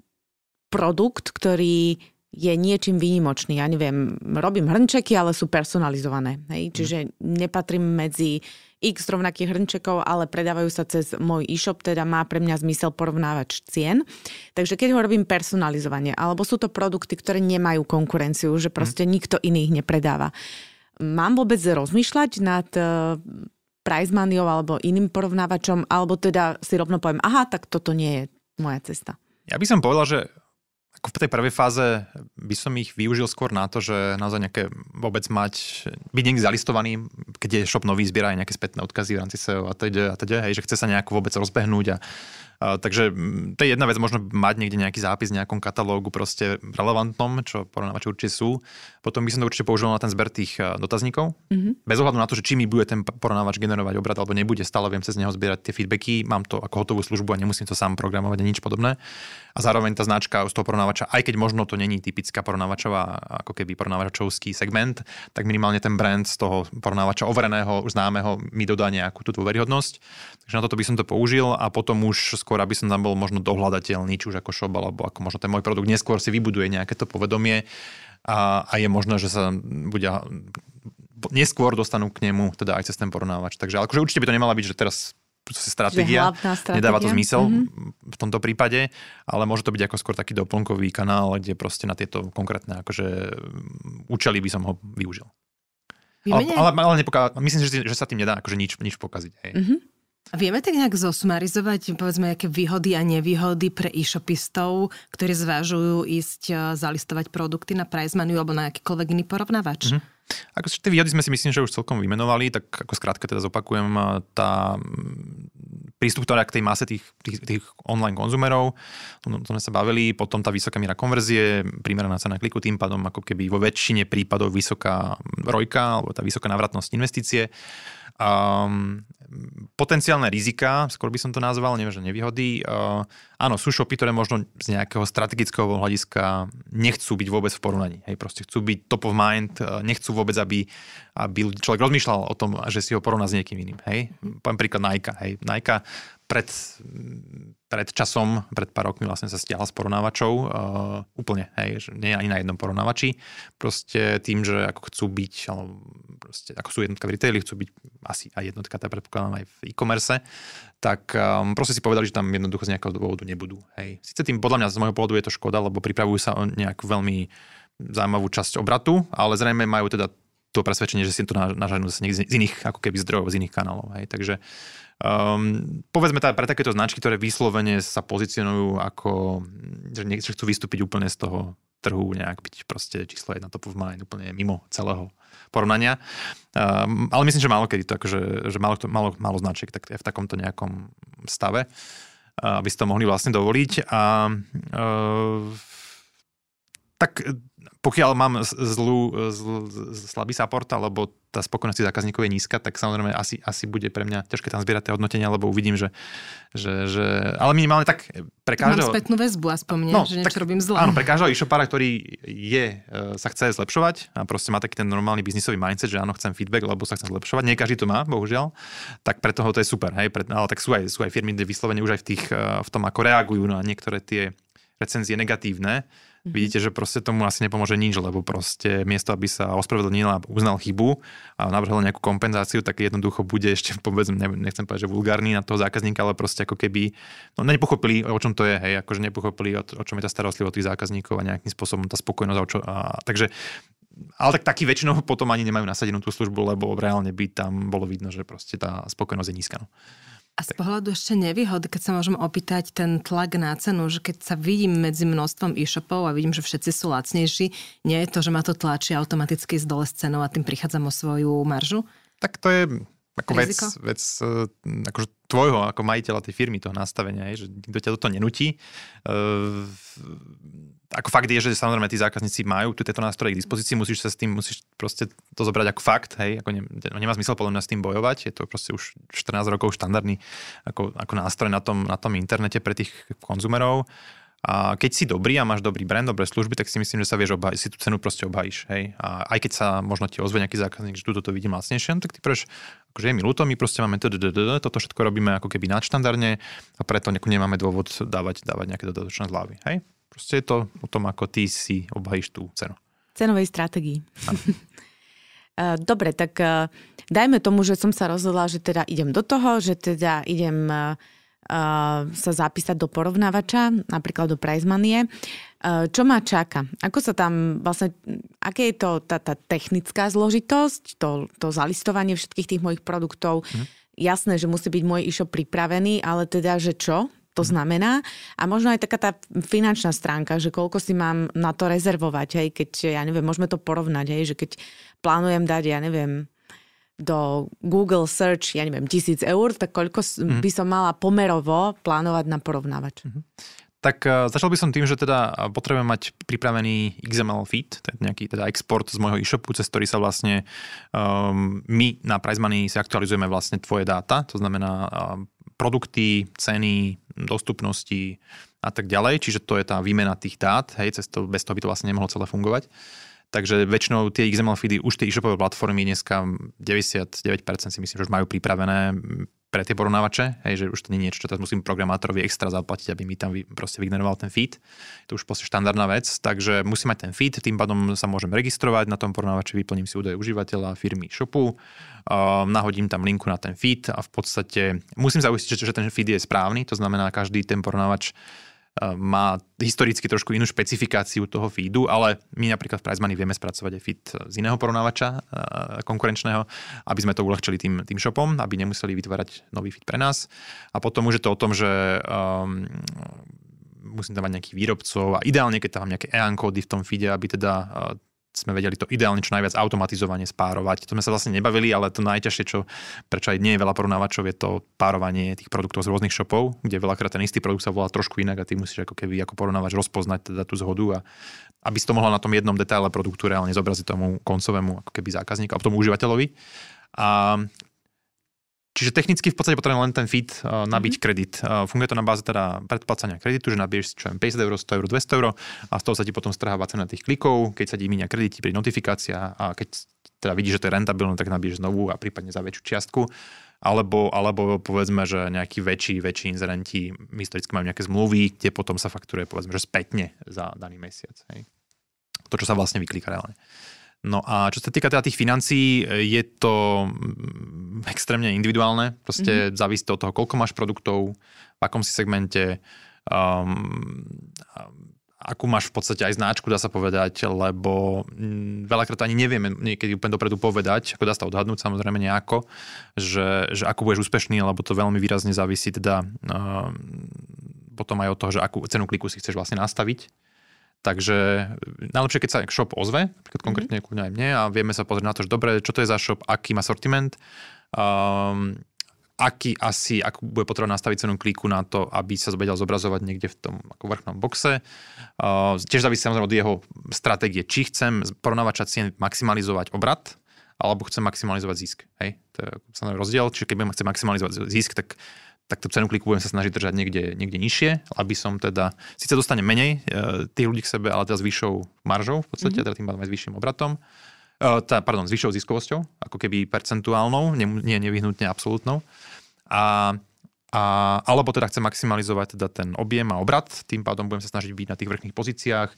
produkt, ktorý je niečím výnimočný. Ja neviem, robím hrnčeky, ale sú personalizované. Hej? Čiže nepatrím medzi x rovnakých hrnčekov, ale predávajú sa cez môj e-shop, teda má pre mňa zmysel porovnávač cien. Takže keď ho robím personalizovanie, alebo sú to produkty, ktoré nemajú konkurenciu, že proste nikto iný ich nepredáva. Mám vôbec rozmýšľať nad price moneyou alebo iným porovnávačom, alebo teda si rovno poviem, aha, tak toto nie je moja cesta. Ja by som povedal, že ako v tej prvej fáze by som ich využil skôr na to, že naozaj nejaké vôbec mať, byť niekde zalistovaný, keď je shop nový, zbiera aj nejaké spätné odkazy v rámci SEO a teda, a teda, hej, že chce sa nejako vôbec rozbehnúť a takže to je jedna vec, možno mať niekde nejaký zápis v nejakom katalógu proste relevantnom, čo porovnávači určite sú. Potom by som to určite použil na ten zber tých dotazníkov. Mm-hmm. Bez ohľadu na to, že či mi bude ten porovnávač generovať obrad alebo nebude, stále viem cez neho zbierať tie feedbacky, mám to ako hotovú službu a nemusím to sám programovať a nič podobné. A zároveň tá značka z toho porovnávača, aj keď možno to není typická porovnávačová, ako keby porovnávačovský segment, tak minimálne ten brand z toho porovnávača overeného, známeho mi dodá nejakú tú dôveryhodnosť. Takže na toto by som to použil a potom už skôr, aby som tam bol možno dohľadateľný, či už ako shop, alebo ako možno ten môj produkt neskôr si vybuduje nejaké to povedomie a, a je možné, že sa bude neskôr dostanú k nemu, teda aj cez ten porovnávač. Takže akože určite by to nemala byť, že teraz stratégia, stratégia, nedáva to zmysel mm-hmm. v tomto prípade, ale môže to byť ako skôr taký doplnkový kanál, kde proste na tieto konkrétne akože účely by som ho využil. Ale, ale, ale nepoká... myslím, že, že sa tým nedá akože nič, nič pokaziť. Hej. Mm-hmm. Vieme tak nejak zosumarizovať, povedzme, aké výhody a nevýhody pre e-shopistov, ktorí zvážujú ísť e, zalistovať produkty na Price Menu alebo na akýkoľvek iný porovnávač? Mm-hmm. Ako tie výhody sme si myslím, že už celkom vymenovali, tak ako skrátka teda zopakujem, e, tá prístup ktorá k tej mase tých, tých, tých online konzumerov, to, to sme sa bavili, potom tá vysoká miera konverzie, primeraná cena kliku, tým pádom ako keby vo väčšine prípadov vysoká rojka, alebo tá vysoká návratnosť investície. Um, potenciálne rizika, skôr by som to nazval, neviem, že nevýhody. Uh, áno, sú shopy, ktoré možno z nejakého strategického hľadiska nechcú byť vôbec v porovnaní. Hej, proste chcú byť top of mind, uh, nechcú vôbec, aby, aby človek rozmýšľal o tom, že si ho porovná s niekým iným. Hej. Poviem príklad Nike. Hej. Nike pred, pred časom, pred pár rokmi vlastne sa stiahla z porovnávačov uh, úplne, hej, že nie ani na jednom porovnávači. Proste tým, že ako chcú byť, alebo proste ako sú jednotka v retaili, chcú byť asi aj jednotka, teda predpokladám aj v e-commerce, tak um, proste si povedali, že tam jednoducho z nejakého dôvodu nebudú. Hej. Sice tým podľa mňa z môjho pohľadu je to škoda, lebo pripravujú sa o nejakú veľmi zaujímavú časť obratu, ale zrejme majú teda to presvedčenie, že si to nažanú z iných ako keby zdrojov, z iných kanálov. Hej. Takže Um, povedzme teda pre takéto značky, ktoré vyslovene sa pozicionujú ako, že niekto chcú vystúpiť úplne z toho trhu, nejak byť proste číslo jedna top of mind, úplne mimo celého porovnania. Um, ale myslím, že málo kedy to akože, že málo, málo, málo značiek tak je v takomto nejakom stave, uh, aby si to mohli vlastne dovoliť. A uh, tak pokiaľ mám zlú, zl, slabý support, alebo tá spokojnosť zákazníkov je nízka, tak samozrejme asi, asi bude pre mňa ťažké tam zbierať tie hodnotenia, lebo uvidím, že, že, že ale minimálne tak pre každého... Mám spätnú väzbu aspoň mne, no, že niečo tak, robím zle. Áno, pre každého e-shopára, ktorý je, e, sa chce zlepšovať a proste má taký ten normálny biznisový mindset, že áno, chcem feedback, lebo sa chcem zlepšovať. Nie každý to má, bohužiaľ. Tak pre toho to je super. Hej? Pre, ale tak sú aj, sú aj firmy, kde vyslovene už aj v, tých, e, v tom, ako reagujú na niektoré tie recenzie negatívne, Mm-hmm. Vidíte, že proste tomu asi nepomôže nič, lebo proste miesto, aby sa ospravedlnil a uznal chybu a navrhol nejakú kompenzáciu, tak jednoducho bude ešte, povedzme, nechcem povedať, že vulgárny na toho zákazníka, ale proste ako keby, no nepochopili, o čom to je, hej, akože nepochopili, o, o čom je tá starostlivosť tých zákazníkov a nejakým spôsobom tá spokojnosť. A, a, takže ale tak takí väčšinou potom ani nemajú nasadenú tú službu, lebo reálne by tam bolo vidno, že proste tá spokojnosť je nízka. No. A z pohľadu ešte nevýhody, keď sa môžem opýtať ten tlak na cenu, že keď sa vidím medzi množstvom e-shopov a vidím, že všetci sú lacnejší, nie je to, že ma to tlačí automaticky z dole s cenou a tým prichádzam o svoju maržu? Tak to je ako vec, vec e, akože tvojho ako majiteľa tej firmy, toho nastavenia, je, že nikto ťa toto nenutí. Uh, ako fakt je, že samozrejme tí zákazníci majú tu tieto nástroje k dispozícii, musíš sa s tým, musíš proste to zobrať ako fakt, hej, ako ne, nemá zmysel podľa mňa s tým bojovať, je to proste už 14 rokov štandardný ako, ako nástroj na tom, na tom internete pre tých konzumerov. A keď si dobrý a máš dobrý brand, dobré služby, tak si myslím, že sa vieš obhajiť, si tú cenu proste obhajíš. Hej? A aj keď sa možno ti ozve nejaký zákazník, že túto to vidím lacnejšie, no tak ty preš, akože je mi ľúto, my proste máme toto všetko robíme ako keby nadštandardne a preto nemáme dôvod dávať, dávať nejaké dodatočné zľavy. Hej? Proste je to o tom, ako ty si obhajíš tú cenu. Cenovej stratégii. Eh, dobre, tak eh, dajme tomu, že som sa rozhodla, že teda idem do toho, že teda idem eh, sa zapísať do porovnávača, napríklad do Prizmanie. Čo ma čaká? Ako sa tam vlastne, aké je to tá, tá technická zložitosť, to, to zalistovanie všetkých tých mojich produktov? Mhm. Jasné, že musí byť môj e-shop pripravený, ale teda, že čo? To znamená. A možno aj taká tá finančná stránka, že koľko si mám na to rezervovať, hej, keď, ja neviem, môžeme to porovnať, hej, že keď plánujem dať, ja neviem, do Google Search, ja neviem, tisíc eur, tak koľko mm. by som mala pomerovo plánovať na porovnávač? Mm-hmm. Tak uh, začal by som tým, že teda potrebujem mať pripravený XML feed, je nejaký teda export z môjho e-shopu, cez ktorý sa vlastne um, my na Price Money si aktualizujeme vlastne tvoje dáta, to znamená um, produkty, ceny, dostupnosti a tak ďalej. Čiže to je tá výmena tých dát, hej, cez to, bez toho by to vlastne nemohlo celé fungovať. Takže väčšinou tie XML feedy, už tie e-shopové platformy dneska 99% si myslím, že už majú pripravené pre tie porovnávače, hej, že už to nie je niečo, čo teraz musím programátorovi extra zaplatiť, aby mi tam vy, proste vygeneroval ten feed. To už proste štandardná vec, takže musím mať ten feed, tým pádom sa môžem registrovať na tom porovnávači, vyplním si údaje užívateľa, firmy, shopu, uh, nahodím tam linku na ten feed a v podstate musím zaujistiť, že, že ten feed je správny, to znamená, každý ten porovnávač má historicky trošku inú špecifikáciu toho feedu, ale my napríklad v Pricemoney vieme spracovať aj feed z iného porovnávača konkurenčného, aby sme to uľahčili tým, tým shopom, aby nemuseli vytvárať nový feed pre nás. A potom už je to o tom, že um, musím tam mať nejakých výrobcov a ideálne, keď tam mám nejaké EAN kódy v tom feede, aby teda sme vedeli to ideálne čo najviac automatizovane spárovať. To sme sa vlastne nebavili, ale to najťažšie, čo, prečo aj nie je veľa porovnávačov, je to párovanie tých produktov z rôznych shopov, kde veľakrát ten istý produkt sa volá trošku inak a ty musíš ako keby ako porovnávač rozpoznať teda tú zhodu a aby si to mohla na tom jednom detaile produktu reálne zobraziť tomu koncovému ako keby zákazníku a tomu užívateľovi. A Čiže technicky v podstate potrebujem len ten feed uh, nabiť mm-hmm. kredit. Uh, funguje to na báze teda predplacania kreditu, že nabiješ čo 50 eur, 100 eur, 200 eur a z toho sa ti potom strháva cena tých klikov, keď sa ti minia kredity pri notifikácia a keď teda vidíš, že to je rentabilné, tak nabiješ znovu a prípadne za väčšiu čiastku. Alebo, alebo povedzme, že nejakí väčší, väčší inzerenti historicky majú nejaké zmluvy, kde potom sa fakturuje povedzme, že spätne za daný mesiac. Hej. To, čo sa vlastne vyklíka reálne. No a čo sa týka teda tých financií, je to mm, extrémne individuálne. Proste mm-hmm. závisí to od toho, koľko máš produktov, v akom si segmente, um, akú máš v podstate aj značku, dá sa povedať, lebo mm, veľakrát ani nevieme niekedy úplne dopredu povedať, ako dá sa odhadnúť samozrejme nejako, že, že ako budeš úspešný, lebo to veľmi výrazne závisí teda um, potom aj od toho, že akú cenu kliku si chceš vlastne nastaviť Takže najlepšie, keď sa shop ozve, napríklad mhm. konkrétne mm-hmm. aj mne a vieme sa pozrieť na to, že dobre, čo to je za shop, aký má sortiment, um, aký asi, ako bude potrebné nastaviť cenu kliku na to, aby sa vedel zobrazovať niekde v tom ako vrchnom boxe. Uh, tiež závisí samozrejme od jeho stratégie, či chcem porovnávača cien maximalizovať obrad, alebo chcem maximalizovať zisk. Hej? To je samozrejme rozdiel. Čiže keď budem chcieť maximalizovať zisk, tak tak tú cenu kliku budem sa snažiť držať niekde, niekde nižšie, aby som teda, síce dostane menej e, tých ľudí k sebe, ale teda s vyššou maržou v podstate, mm-hmm. teda tým pádom aj s vyšším obratom. E, tá, pardon, s vyššou ziskovosťou, ako keby percentuálnou, nie, nie nevyhnutne absolútnou. A, a, alebo teda chcem maximalizovať teda ten objem a obrat, tým pádom budem sa snažiť byť na tých vrchných pozíciách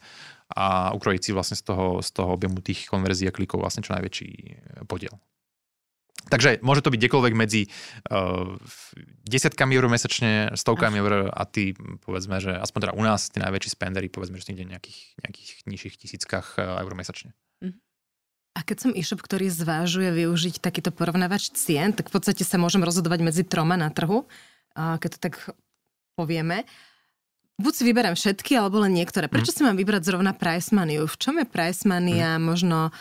a ukrojiť si vlastne z toho, z toho objemu tých konverzií a klikov vlastne čo najväčší podiel. Takže môže to byť kdekoľvek medzi uh, desiatkami eur mesačne, stovkami eur a ty, povedzme, že aspoň teda u nás, tí najväčší spendery, povedzme, že niekde nejakých, nejakých nižších tisíckach uh, eur mesačne. Mhm. A keď som e-shop, ktorý zvážuje využiť takýto porovnávač cien, tak v podstate sa môžem rozhodovať medzi troma na trhu. keď to tak povieme. Buď si vyberám všetky, alebo len niektoré. Prečo mm. si mám vybrať zrovna Price Money? V čom je Price Money mm. možno,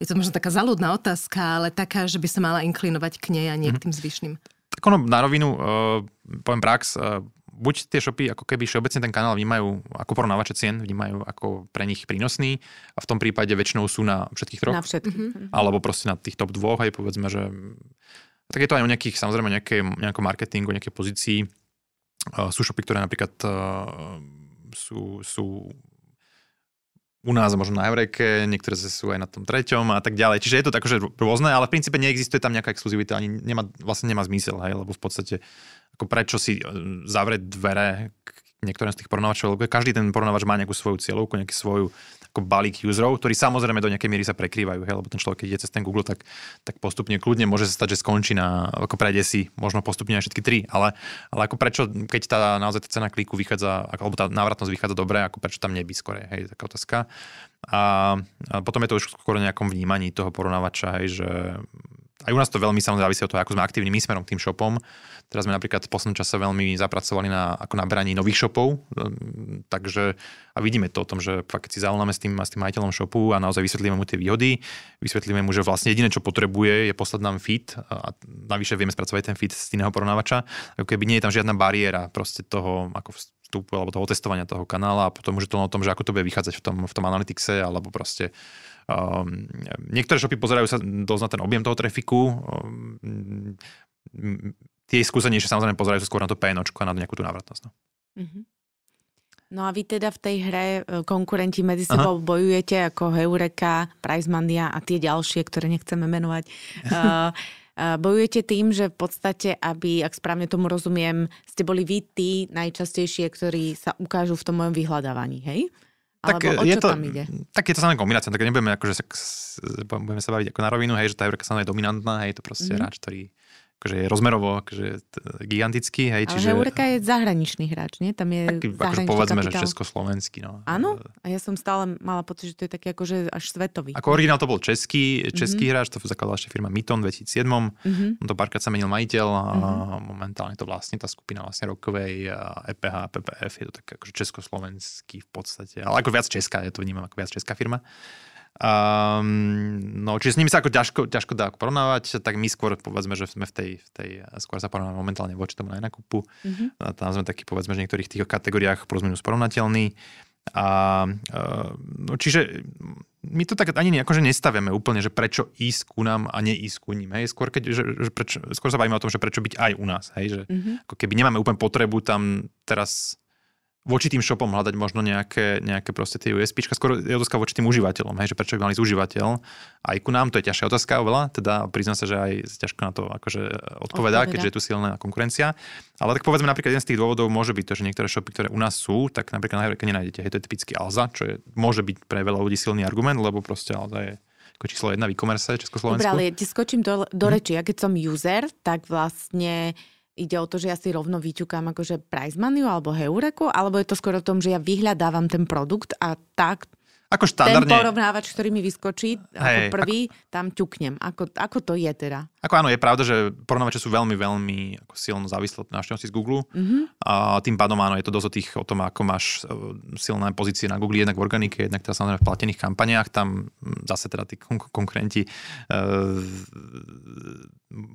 je to možno taká zaludná otázka, ale taká, že by sa mala inklinovať k nej a nie k tým zvyšným. Tak ono na rovinu, uh, poviem prax, uh, buď tie shopy ako keby všeobecne ten kanál vnímajú ako porovnávače cien, vnímajú ako pre nich prínosný a v tom prípade väčšinou sú na všetkých troch. Na všetkých. Mm-hmm. Alebo proste na tých top dvoch, aj povedzme, že tak je to aj o nejakých, samozrejme, nejaké, nejakom marketingu, nejakej pozícii sú shopy, ktoré napríklad sú, sú u nás možno na Eureke, niektoré sú aj na tom treťom a tak ďalej. Čiže je to že rôzne, ale v princípe neexistuje tam nejaká exkluzivita, ani nemá, vlastne nemá zmysel, hej, lebo v podstate ako prečo si e, zavrieť dvere k niektorým z tých porovnávačov, lebo každý ten porovnávač má nejakú svoju cieľovku, nejakú svoju ako balík userov, ktorí samozrejme do nejakej miery sa prekrývajú, hej, lebo ten človek, keď ide cez ten Google, tak, tak postupne kľudne môže sa stať, že skončí na, ako prejde si možno postupne aj všetky tri, ale, ale ako prečo, keď tá naozaj tá cena kliku vychádza, alebo tá návratnosť vychádza dobre, ako prečo tam nebyť skore, hej, taká otázka. A, a potom je to už skôr nejakom vnímaní toho porovnávača, hej, že aj u nás to veľmi samozrejme závisí od toho, ako sme aktívni my smerom k tým shopom. Teraz sme napríklad v poslednom čase veľmi zapracovali na ako naberaní nových shopov, ehm, takže a vidíme to o tom, že fakt keď si zavoláme s tým, s tým majiteľom shopu a naozaj vysvetlíme mu tie výhody, vysvetlíme mu, že vlastne jediné, čo potrebuje, je poslať nám feed a navyše vieme spracovať ten feed z iného porovnávača, ako keby nie je tam žiadna bariéra proste toho ako vstupu alebo toho testovania toho kanála a potom už je to o tom, že ako to bude vychádzať v tom, v tom analytixe alebo proste Um, niektoré shopy pozerajú sa dosť na ten objem toho trafiku. Um, tie skúsenejšie samozrejme pozerajú sa skôr na to PNOčko a na nejakú tú návratnosť. No. Uh-huh. No a vy teda v tej hre e, konkurenti medzi sebou Aha. bojujete ako Heureka, Prizemandia a tie ďalšie, ktoré nechceme menovať. uh, bojujete tým, že v podstate, aby, ak správne tomu rozumiem, ste boli vy tí najčastejšie, ktorí sa ukážu v tom mojom vyhľadávaní, hej? Tak Alebo o je čo to, tam ide? Tak je to samé kombinácia, tak nebudeme akože sa, budeme sa baviť ako na rovinu, hej, že tá Eureka je dominantná, hej, to proste mm-hmm. hráč, ktorý akože je rozmerovo akože gigantický. Hej, Ale čiže... Eureka je zahraničný hráč, nie? Tam je taký, akože povedzme, kapitál. že československý. No. Áno? A ja som stále mala pocit, že to je taký akože až svetový. Ako originál to bol český, český mm-hmm. hráč, to zakladala ešte firma Miton v 2007. Mm-hmm. On to párkrát sa menil majiteľ a mm-hmm. momentálne to vlastne tá skupina vlastne rokovej EPH, PPF, je to tak akože československý v podstate. Ale ako viac česká, ja to vnímam ako viac česká firma. Um, no, čiže s nimi sa ako ťažko, ťažko dá porovnávať, tak my skôr povedzme, že sme v tej, v tej skôr sa porovnáme momentálne voči tomu na nákupu. Mm-hmm. A tam sme takí povedzme, že v niektorých tých kategóriách plus minus porovnateľní. A, uh, no, čiže my to tak ani akože nestavíme úplne, že prečo ísť ku nám a neísť ku ním. Hej? Skôr, keď, že, že prečo, skôr sa bavíme o tom, že prečo byť aj u nás. Hej? Že, mm-hmm. ako keby nemáme úplne potrebu tam teraz voči tým shopom hľadať možno nejaké, nejaké proste tie USP, skôr je otázka voči tým užívateľom, hej, že prečo by mali z užívateľ. Aj ku nám to je ťažšia otázka oveľa, teda priznám sa, že aj ťažko na to akože odpovedá, Odpoveda. keďže je tu silná konkurencia. Ale tak povedzme napríklad jeden z tých dôvodov môže byť to, že niektoré shopy, ktoré u nás sú, tak napríklad na Heureke nenájdete. Hej, to je typický Alza, čo je, môže byť pre veľa ľudí silný argument, lebo proste Alza je ako číslo jedna v e-commerce Československu. Dobre, ale ti skočím do, do hm? reči. Ja keď som user, tak vlastne ide o to, že ja si rovno vyťukám akože price money alebo heureku, alebo je to skôr o tom, že ja vyhľadávam ten produkt a tak ako štandardne... Ten porovnávač, ktorý mi vyskočí ako Hej, prvý, ako... tam ťuknem. Ako, ako to je teda? Ako áno, je pravda, že porovnávače sú veľmi, veľmi ako silno závislé od návštevnosti z Google. Mm-hmm. A tým pádom áno, je to dosť o, tých, o tom, ako máš e, silné pozície na Google, jednak v organike, jednak teda samozrejme v platených kampaniách. Tam zase teda tí konkurenti e,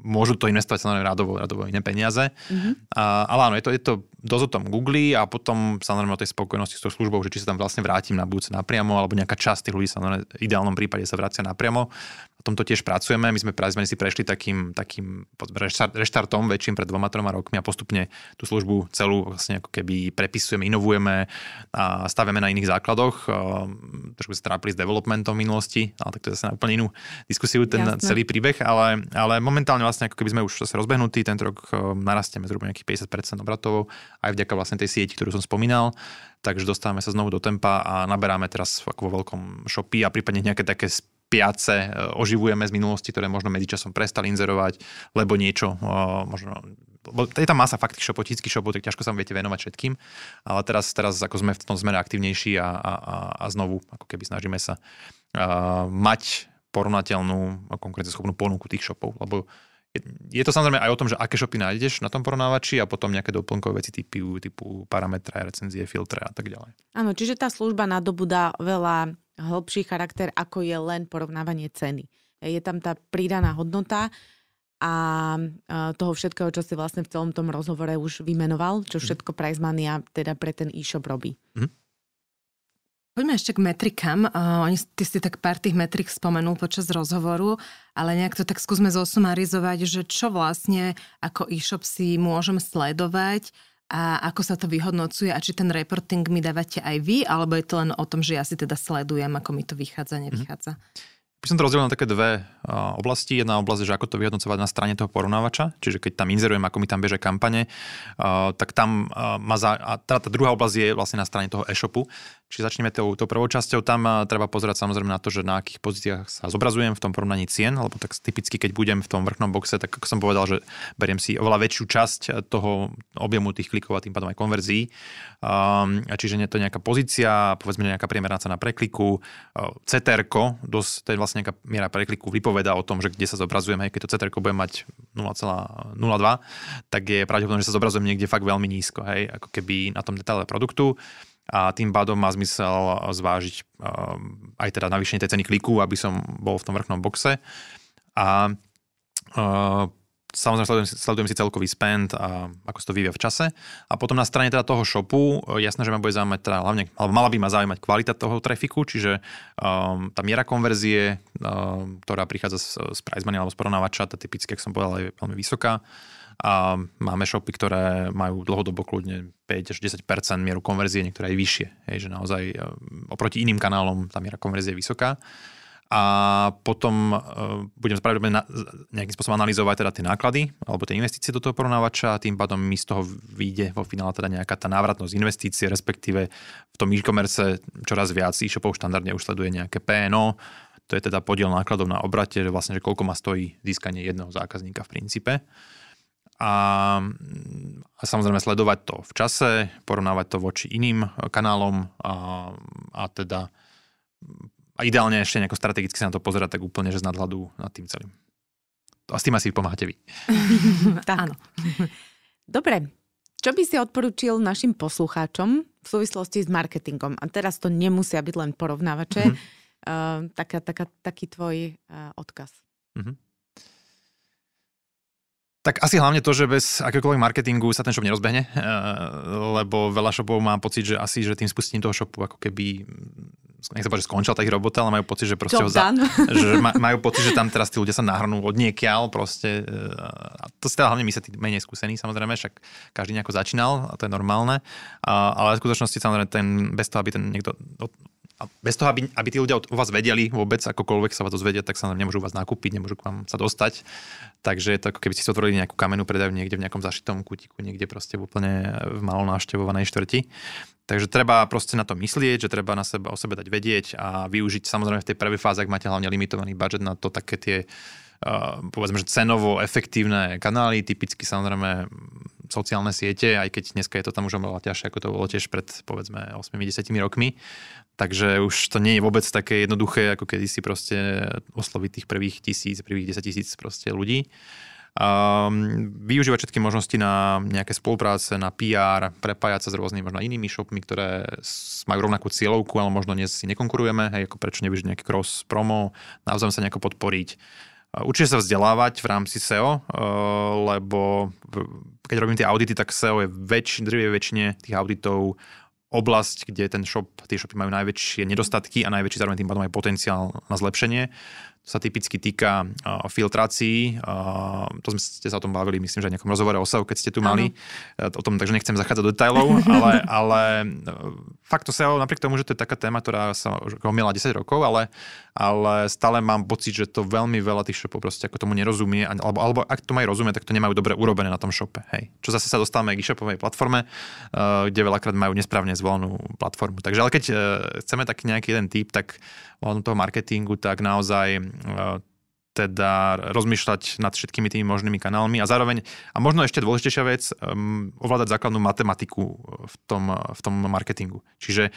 môžu to investovať samozrejme radovo, radovo iné peniaze. Mm-hmm. A, ale áno, je to, je to dosť o tom Google a potom samozrejme o tej spokojnosti s tou službou, že či sa tam vlastne vrátim na budúce napriamo alebo nejaká časť tých ľudí sa v ideálnom prípade sa vracia napriamo. Tomto tiež pracujeme. My sme, sme si prešli takým, takým reštartom väčším pred dvoma, troma rokmi a postupne tú službu celú vlastne ako keby prepisujeme, inovujeme a stavíme na iných základoch. Trošku sa trápili s developmentom v minulosti, ale tak to je zase na úplne inú diskusiu, ten Jasne. celý príbeh, ale, ale momentálne vlastne ako keby sme už zase rozbehnutí, tento rok narastieme zhruba nejakých 50% obratov, aj vďaka vlastne tej sieti, ktorú som spomínal takže dostávame sa znovu do tempa a naberáme teraz ako vo veľkom shopy a prípadne nejaké také spiace e, oživujeme z minulosti, ktoré možno medzičasom prestali inzerovať, lebo niečo e, možno lebo je tam masa fakt shopov, tisícky shopov, tak ťažko sa viete venovať všetkým, ale teraz, teraz ako sme v tom zmere aktívnejší a, a, a znovu ako keby snažíme sa uh, mať porovnateľnú a konkurenceschopnú ponuku tých shopov, lebo je to samozrejme aj o tom, že aké shopy nájdeš na tom porovnávači a potom nejaké doplnkové veci typu, typu parametre, recenzie, filtre a tak ďalej. Áno, čiže tá služba nadobúda veľa hĺbší charakter, ako je len porovnávanie ceny. Je tam tá pridaná hodnota a toho všetkého, čo si vlastne v celom tom rozhovore už vymenoval, čo mhm. všetko Price Mania teda pre ten e-shop robí. Mm-hmm. Poďme ešte k metrikám. Uh, ty si tak pár tých metrik spomenul počas rozhovoru, ale nejak to tak skúsme zosumarizovať, že čo vlastne ako e-shop si môžem sledovať a ako sa to vyhodnocuje a či ten reporting mi dávate aj vy, alebo je to len o tom, že ja si teda sledujem, ako mi to vychádza, nevychádza. Mm-hmm by som to rozdelil na také dve oblasti. Jedna oblasť je, že ako to vyhodnocovať na strane toho porovnávača, čiže keď tam inzerujem, ako mi tam bežia kampane, tak tam uh, má za, a tá, tá druhá oblasť je vlastne na strane toho e-shopu, Čiže začneme tou, tou prvou časťou. Tam treba pozerať samozrejme na to, že na akých pozíciách sa zobrazujem v tom porovnaní cien, lebo tak typicky, keď budem v tom vrchnom boxe, tak ako som povedal, že beriem si oveľa väčšiu časť toho objemu tých klikov a tým pádom aj konverzií. Um, čiže nie to nejaká pozícia, povedzme nejaká priemerná cena prekliku, CTR, dosť, to je vlastne nejaká miera prekliku, vypoveda o tom, že kde sa zobrazujem, hej, keď to CTR bude mať 0,02, tak je pravdepodobné, že sa zobrazujem niekde fakt veľmi nízko, hej, ako keby na tom detaile produktu a tým pádom má zmysel zvážiť ehm, aj teda navýšenie tej ceny kliku, aby som bol v tom vrchnom boxe. A ehm, samozrejme sledujem, sledujem si celkový spend a ako sa to vyvíja v čase. A potom na strane teda toho shopu, jasné, že ma bude zaujímať teda hlavne, alebo mala by ma zaujímať kvalita toho trafiku, čiže um, tá miera konverzie, um, ktorá prichádza z, z price money alebo z porovnávača, tá typicky, ak som povedal, je veľmi vysoká. A máme shopy, ktoré majú dlhodobo kľudne 5 až 10 mieru konverzie, niektoré aj vyššie. Hej, že naozaj e, oproti iným kanálom tá miera konverzie je vysoká. A potom uh, budem pravdepodobne na, nejakým spôsobom analyzovať teda tie náklady alebo tie investície do toho porovnávača a tým pádom mi z toho vyjde vo finále teda nejaká tá návratnosť investície, respektíve v tom e-commerce čoraz viac e-shopov štandardne už sleduje nejaké PNO, to je teda podiel nákladov na obrate, že vlastne, že koľko ma stojí získanie jedného zákazníka v princípe a, a samozrejme sledovať to v čase, porovnávať to voči iným kanálom a, a teda a ideálne ešte nejako strategicky sa na to pozerať tak úplne, že z nadhľadu nad tým celým. A s tým asi pomáhate vy. tak. Áno. Dobre, čo by si odporučil našim poslucháčom v súvislosti s marketingom? A teraz to nemusia byť len porovnávače. Mm-hmm. Uh, taká, taká, taký tvoj uh, odkaz. Mm-hmm. Tak asi hlavne to, že bez akéhokoľvek marketingu sa ten shop nerozbehne, eh, lebo veľa shopov má pocit, že asi, že tým spustením toho shopu ako keby nech sa povedať, že skončila tá ich robota, ale majú pocit, že proste ho za, že majú pocit, že tam teraz tí ľudia sa nahrnú od niekiaľ proste. Eh, a to si teda hlavne my sa tí menej skúsení, samozrejme, však každý nejako začínal a to je normálne. ale v skutočnosti samozrejme ten, bez toho, aby ten niekto a bez toho, aby, aby tí ľudia o vás vedeli vôbec, akokoľvek sa vás dozvedia, tak sa nemôžu vás nakúpiť, nemôžu k vám sa dostať. Takže je to ako keby ste si otvorili nejakú kamennú predajú niekde v nejakom zašitom kutiku, niekde proste úplne v malo návštevovanej štvrti. Takže treba proste na to myslieť, že treba na seba, o sebe dať vedieť a využiť samozrejme v tej prvej fáze, ak máte hlavne limitovaný budget na to také tie povedzme, že cenovo efektívne kanály, typicky samozrejme sociálne siete, aj keď dneska je to tam už oveľa ťažšie, ako to bolo tiež pred povedzme 8-10 rokmi. Takže už to nie je vôbec také jednoduché, ako kedy si proste osloviť tých prvých tisíc, prvých 10 tisíc proste ľudí. Um, využívať všetky možnosti na nejaké spolupráce, na PR, prepájať sa s rôznymi možno inými shopmi, ktoré majú rovnakú cieľovku, ale možno dnes si nekonkurujeme, hej, ako prečo nevyužiť nejaký cross promo, naozaj sa nejako podporiť Určite sa vzdelávať v rámci SEO, eh, lebo keď robím tie audity, tak SEO je väč, drvie väčšine tých auditov oblasť, kde ten shop, tie shopy majú najväčšie nedostatky a najväčší zároveň tým pádom aj potenciál na zlepšenie. Sa typicky týka uh, filtrácií. Uh, to sme ste sa o tom bavili, myslím, že aj nejakom rozhovore o SEO, keď ste tu mali. Uh, o tom, takže nechcem zachádzať do detailov, ale, ale uh, fakt to SEO, napriek tomu, že to je taká téma, ktorá sa homiela 10 rokov, ale, ale stále mám pocit, že to veľmi veľa tých shopov proste ako tomu nerozumie, alebo, alebo ak to majú rozumieť, tak to nemajú dobre urobené na tom shope. Hej. Čo zase sa dostávame k e-shopovej platforme, uh, kde veľakrát majú nesprávne zvolenú platformu. Takže ale keď uh, chceme taký nejaký jeden typ, tak ohľadom toho marketingu, tak naozaj e, teda rozmýšľať nad všetkými tými možnými kanálmi a zároveň, a možno ešte dôležitejšia vec, ovládať základnú matematiku v tom, v tom marketingu. Čiže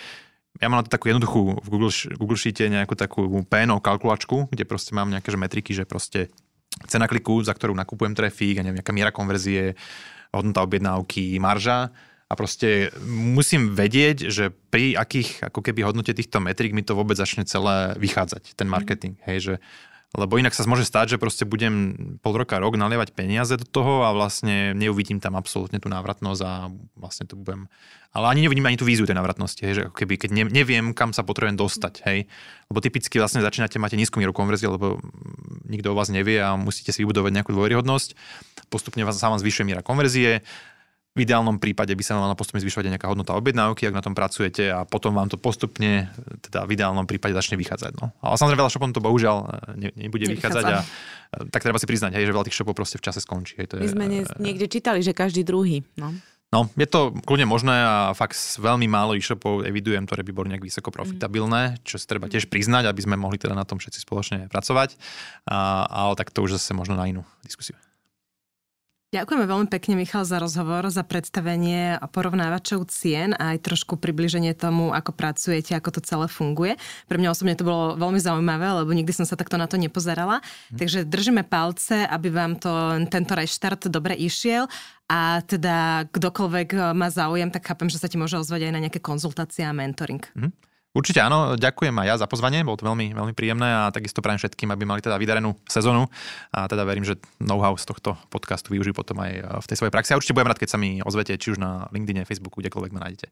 ja mám na to takú jednoduchú v Google, Google Sheete nejakú takú PNO kalkulačku, kde proste mám nejaké že metriky, že proste cena kliku, za ktorú nakupujem trafík, a neviem, nejaká miera konverzie, hodnota objednávky, marža a proste musím vedieť, že pri akých ako keby hodnote týchto metrik mi to vôbec začne celé vychádzať, ten marketing. Mm. Hej, že lebo inak sa môže stať, že proste budem pol roka, rok nalievať peniaze do toho a vlastne neuvidím tam absolútne tú návratnosť a vlastne to budem... Ale ani nevidím ani tú víziu tej návratnosti, hej, že ako keby, keď neviem, kam sa potrebujem dostať, hej. Lebo typicky vlastne začínate, máte nízku mieru konverzie, lebo nikto o vás nevie a musíte si vybudovať nejakú dôveryhodnosť. Postupne vás sa vám zvyšuje miera konverzie v ideálnom prípade by sa mala postupne zvyšovať aj nejaká hodnota objednávky, ak na tom pracujete a potom vám to postupne, teda v ideálnom prípade začne vychádzať. No. Ale samozrejme veľa shopom to bohužiaľ e, ne, nebude Nevychádza. vychádzať a e, tak treba si priznať, hej, že veľa tých shopov proste v čase skončí. Hej, to My je, sme e, niekde čítali, že každý druhý. No. No, je to kľudne možné a fakt veľmi málo e-shopov evidujem, ktoré by boli nejak vysoko profitabilné, čo si treba tiež priznať, aby sme mohli teda na tom všetci spoločne pracovať. A, ale tak to už zase možno na inú diskusiu. Ďakujeme veľmi pekne, Michal, za rozhovor, za predstavenie porovnávačov cien a aj trošku približenie tomu, ako pracujete, ako to celé funguje. Pre mňa osobne to bolo veľmi zaujímavé, lebo nikdy som sa takto na to nepozerala. Hm. Takže držíme palce, aby vám to, tento reštart dobre išiel a teda kdokoľvek má záujem, tak chápem, že sa ti môže ozvať aj na nejaké konzultácie a mentoring. Hm. Určite áno, ďakujem aj ja za pozvanie, bolo to veľmi, veľmi príjemné a takisto prajem všetkým, aby mali teda vydarenú sezónu a teda verím, že know-how z tohto podcastu využijú potom aj v tej svojej praxi a určite budem rád, keď sa mi ozvete, či už na LinkedIn, Facebooku, kdekoľvek ma nájdete.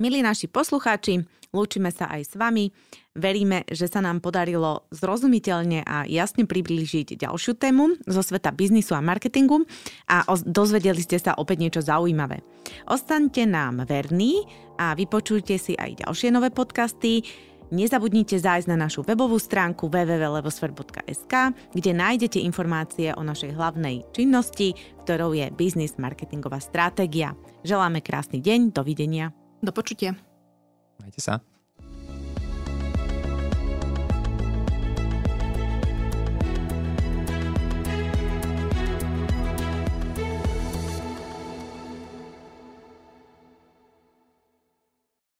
Milí naši poslucháči, lúčime sa aj s vami. Veríme, že sa nám podarilo zrozumiteľne a jasne priblížiť ďalšiu tému zo sveta biznisu a marketingu a dozvedeli ste sa opäť niečo zaujímavé. Ostaňte nám verní a vypočujte si aj ďalšie nové podcasty. Nezabudnite zájsť na našu webovú stránku www.levosfer.sk, kde nájdete informácie o našej hlavnej činnosti, ktorou je Business Marketingová stratégia. Želáme krásny deň, dovidenia. Do počutia. Majte sa.